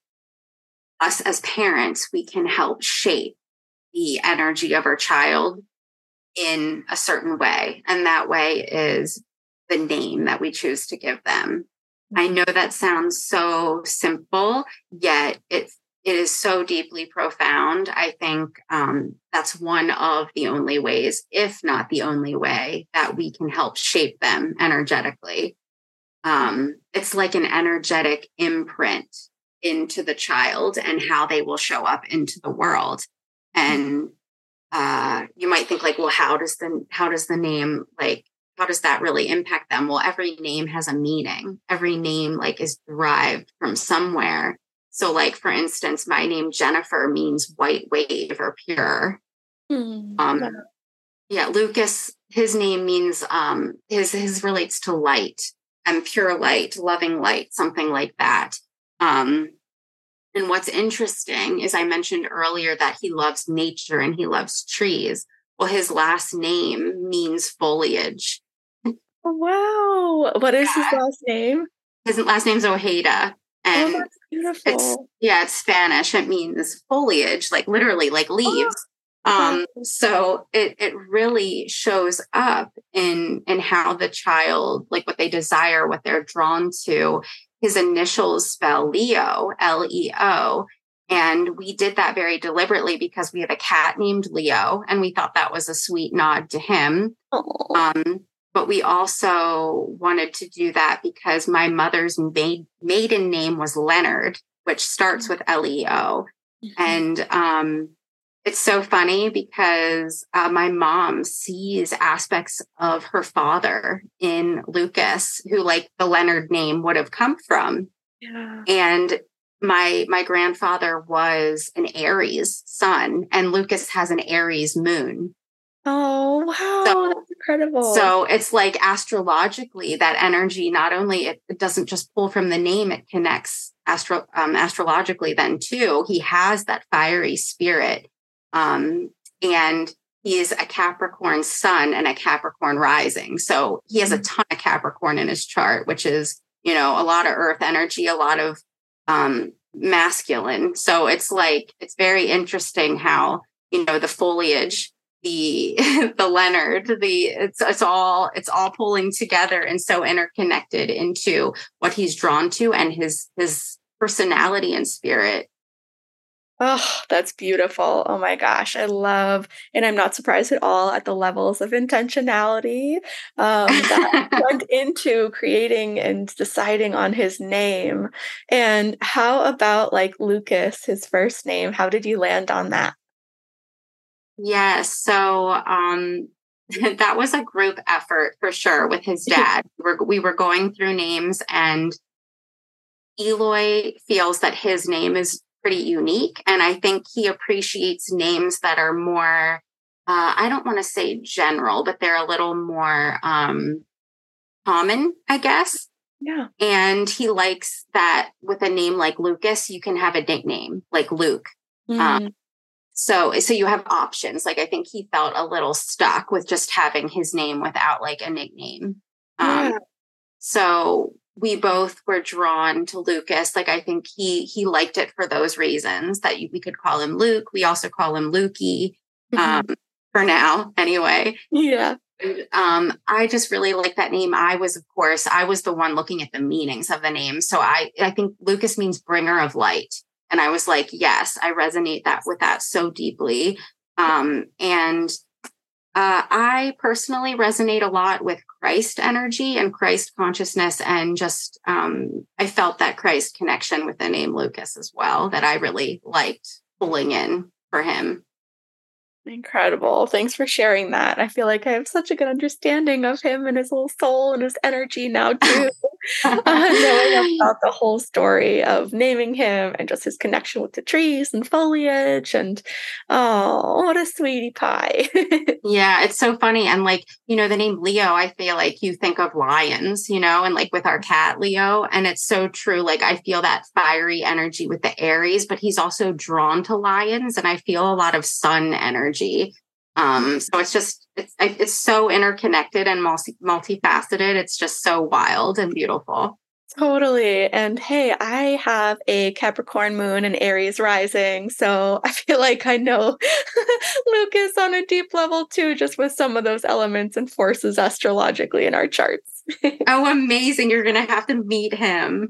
us as parents, we can help shape the energy of our child in a certain way. And that way is the name that we choose to give them. I know that sounds so simple, yet it it is so deeply profound. I think um, that's one of the only ways, if not the only way, that we can help shape them energetically. Um, it's like an energetic imprint into the child and how they will show up into the world. And uh, you might think like, well, how does the how does the name like how does that really impact them? Well, every name has a meaning. Every name like is derived from somewhere. So, like for instance, my name Jennifer means white wave or pure. Mm, um, yeah. yeah, Lucas, his name means um, his his relates to light and pure light, loving light, something like that. Um, and what's interesting is I mentioned earlier that he loves nature and he loves trees. Well, his last name means foliage. Wow. What is yeah. his last name? His last name's Ojeda. Oh, and oh, that's beautiful. It's, yeah, it's Spanish. It means foliage, like literally like leaves. Oh. Um, so it it really shows up in in how the child, like what they desire, what they're drawn to. His initials spell Leo, L E O. And we did that very deliberately because we have a cat named Leo, and we thought that was a sweet nod to him. Um, but we also wanted to do that because my mother's maiden name was Leonard, which starts with L E O. Mm-hmm. And um, it's so funny because uh, my mom sees aspects of her father in Lucas, who like the Leonard name would have come from. Yeah. And my my grandfather was an Aries sun, and Lucas has an Aries moon. Oh, wow. So, incredible. So it's like astrologically, that energy, not only it, it doesn't just pull from the name, it connects astro, um, astrologically then too. He has that fiery spirit. Um, and he is a Capricorn sun and a Capricorn rising. So he has a mm-hmm. ton of Capricorn in his chart, which is, you know, a lot of earth energy, a lot of um, masculine. So it's like, it's very interesting how, you know, the foliage the *laughs* the Leonard, the it's it's all it's all pulling together and so interconnected into what he's drawn to and his his personality and spirit. Oh, that's beautiful. Oh my gosh. I love, and I'm not surprised at all at the levels of intentionality um, that *laughs* went into creating and deciding on his name. And how about like Lucas, his first name? How did you land on that? Yes. So um, *laughs* that was a group effort for sure with his *laughs* dad. we're, we were going through names, and Eloy feels that his name is pretty unique. And I think he appreciates names that are more, uh, I don't want to say general, but they're a little more um, common, I guess. Yeah. And he likes that with a name like Lucas, you can have a nickname like Luke. Mm. Um, so, so you have options. Like I think he felt a little stuck with just having his name without like a nickname. Um, yeah. So we both were drawn to Lucas. Like I think he he liked it for those reasons that we could call him Luke. We also call him Lukey mm-hmm. um, for now, anyway. Yeah. um, I just really like that name. I was, of course, I was the one looking at the meanings of the name. So I I think Lucas means bringer of light. And I was like, yes, I resonate that with that so deeply. Um, and uh, I personally resonate a lot with Christ energy and Christ consciousness. And just, um, I felt that Christ connection with the name Lucas as well that I really liked pulling in for him. Incredible. Thanks for sharing that. I feel like I have such a good understanding of him and his little soul and his energy now, too. *laughs* *laughs* uh, knowing *laughs* about the whole story of naming him and just his connection with the trees and foliage and oh what a sweetie pie. *laughs* Yeah it's so funny and like you know the name leo i feel like you think of lions you know and like with our cat leo and it's so true like i feel that fiery energy with the aries but he's also drawn to lions and i feel a lot of sun energy um, so it's just it's it's so interconnected and multi multifaceted. It's just so wild and beautiful. Totally. And hey, I have a Capricorn moon and Aries rising. So *laughs* I feel like I know *laughs* Lucas on a deep level too, just with some of those elements and forces astrologically in our charts. *laughs* oh, amazing. You're going to have to meet him.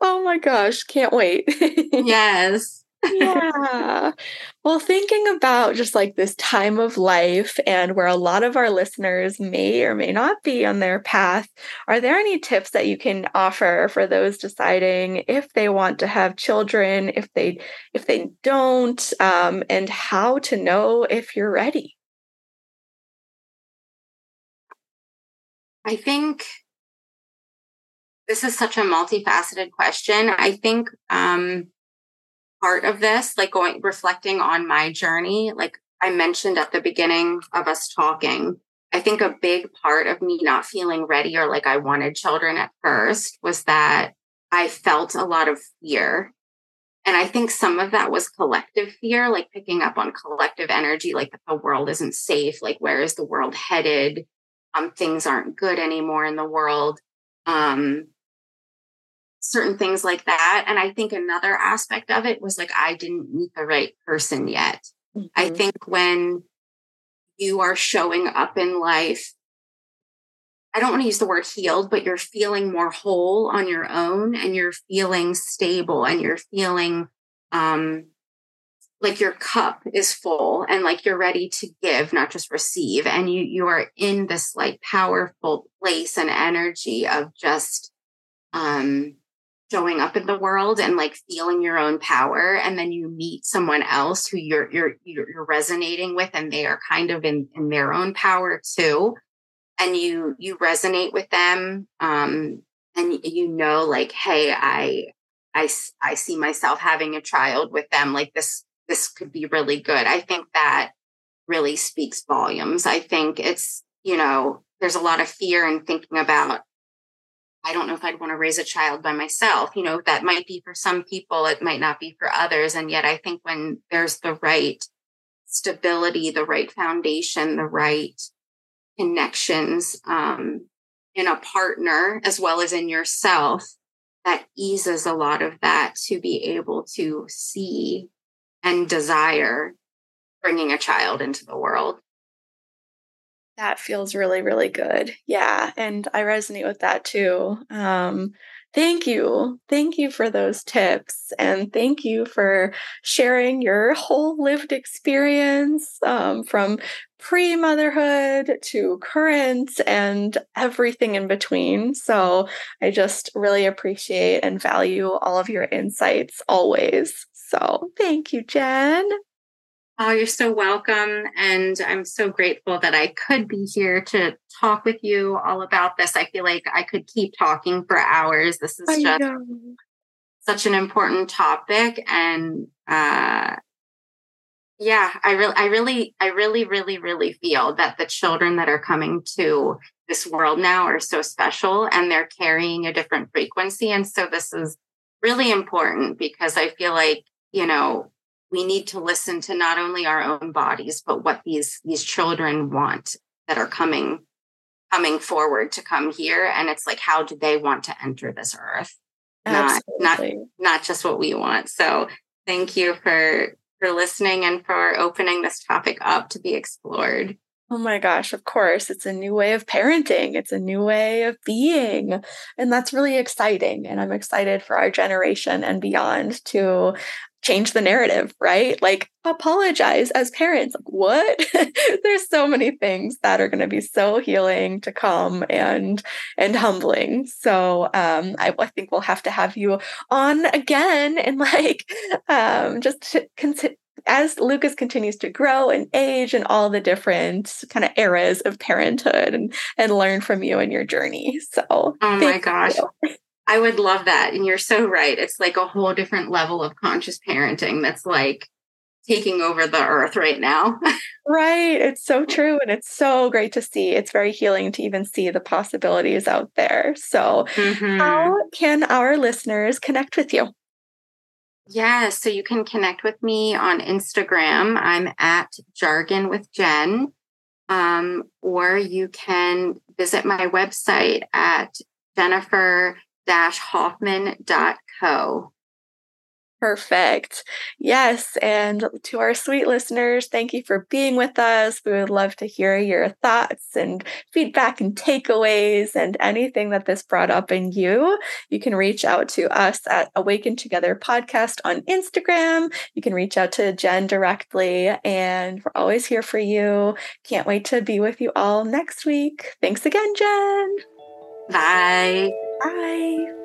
oh my gosh. Can't wait. yes yeah. Well, thinking about just like this time of life and where a lot of our listeners may or may not be on their path, are there any tips that you can offer for those deciding if they want to have children, if they if they don't, um, and how to know if you're ready? I think this is such a multifaceted question. I think um, part of this, like going reflecting on my journey, like I mentioned at the beginning of us talking, I think a big part of me not feeling ready or like I wanted children at first was that I felt a lot of fear. And I think some of that was collective fear, like picking up on collective energy, like the world isn't safe, like where is the world headed? Um, things aren't good anymore in the world. Um, certain things like that. And I think another aspect of it was like, I didn't meet the right person yet. Mm-hmm. I think when you are showing up in life, I don't want to use the word healed, but you're feeling more whole on your own and you're feeling stable and you're feeling um, like your cup is full and like you're ready to give, not just receive. And you you are in this like powerful place and energy of just um showing up in the world and like feeling your own power and then you meet someone else who you're you're you're resonating with and they are kind of in in their own power too and you you resonate with them um and you know like hey i i i see myself having a child with them like this this could be really good. I think that really speaks volumes. I think it's you know there's a lot of fear in thinking about I don't know if I'd want to raise a child by myself. You know, that might be for some people, it might not be for others. And yet, I think when there's the right stability, the right foundation, the right connections um, in a partner as well as in yourself, that eases a lot of that to be able to see and desire bringing a child into the world. That feels really, really good. Yeah. And I resonate with that too. Um, thank you. Thank you for those tips. And thank you for sharing your *laughs* whole lived experience um, from pre motherhood to current and everything in between. So I just really appreciate and value all of your insights always. So thank you, Jen. Oh, you're so welcome. And I'm so grateful that I could be here to talk with you all about this. I feel like I could keep talking for hours. This is I just know. such an important topic. And uh, yeah, I really, I really, I really, really, really feel that the children that are coming to this world now are so special and they're carrying a different frequency. And so this is really important because I feel like, you know, we need to listen to not only our own bodies but what these these children want that are coming coming forward to come here and it's like how do they want to enter this earth not not not just what we want so thank you for for listening and for opening this topic up to be explored Oh my gosh, of course. It's a new way of parenting. It's a new way of being. And that's really exciting. And I'm excited for our generation and beyond to change the narrative, right? Like apologize as parents. Like, what? *laughs* There's so many things that are going to be so healing to come and and humbling. So um, I, I, think we'll have to have you on again and *laughs* like um, just to as Lucas continues to grow and age and all the different kind of eras of parenthood and, and learn from you and your journey. So, oh my gosh. You. I would love that. And you're so right. It's like a whole different level of conscious parenting that's like taking over the earth right now. *laughs* right. It's so true. And it's so great to see. It's very healing to even see the possibilities out there. So, mm-hmm. how can our listeners connect with you? Yeah, so you can connect with me on Instagram. I'm at Jargon with Jen. Um, or you can visit my website at jennifer-hoffman.co. Perfect. Yes. And to our sweet listeners, thank you for being with us. We would love to hear your thoughts and feedback and takeaways and anything that this brought up in you. You can reach out to us at Awaken Together Podcast on Instagram. You can reach out to Jen directly, and we're always here for you. Can't wait to be with you all next week. Thanks again, Jen. Bye. Bye.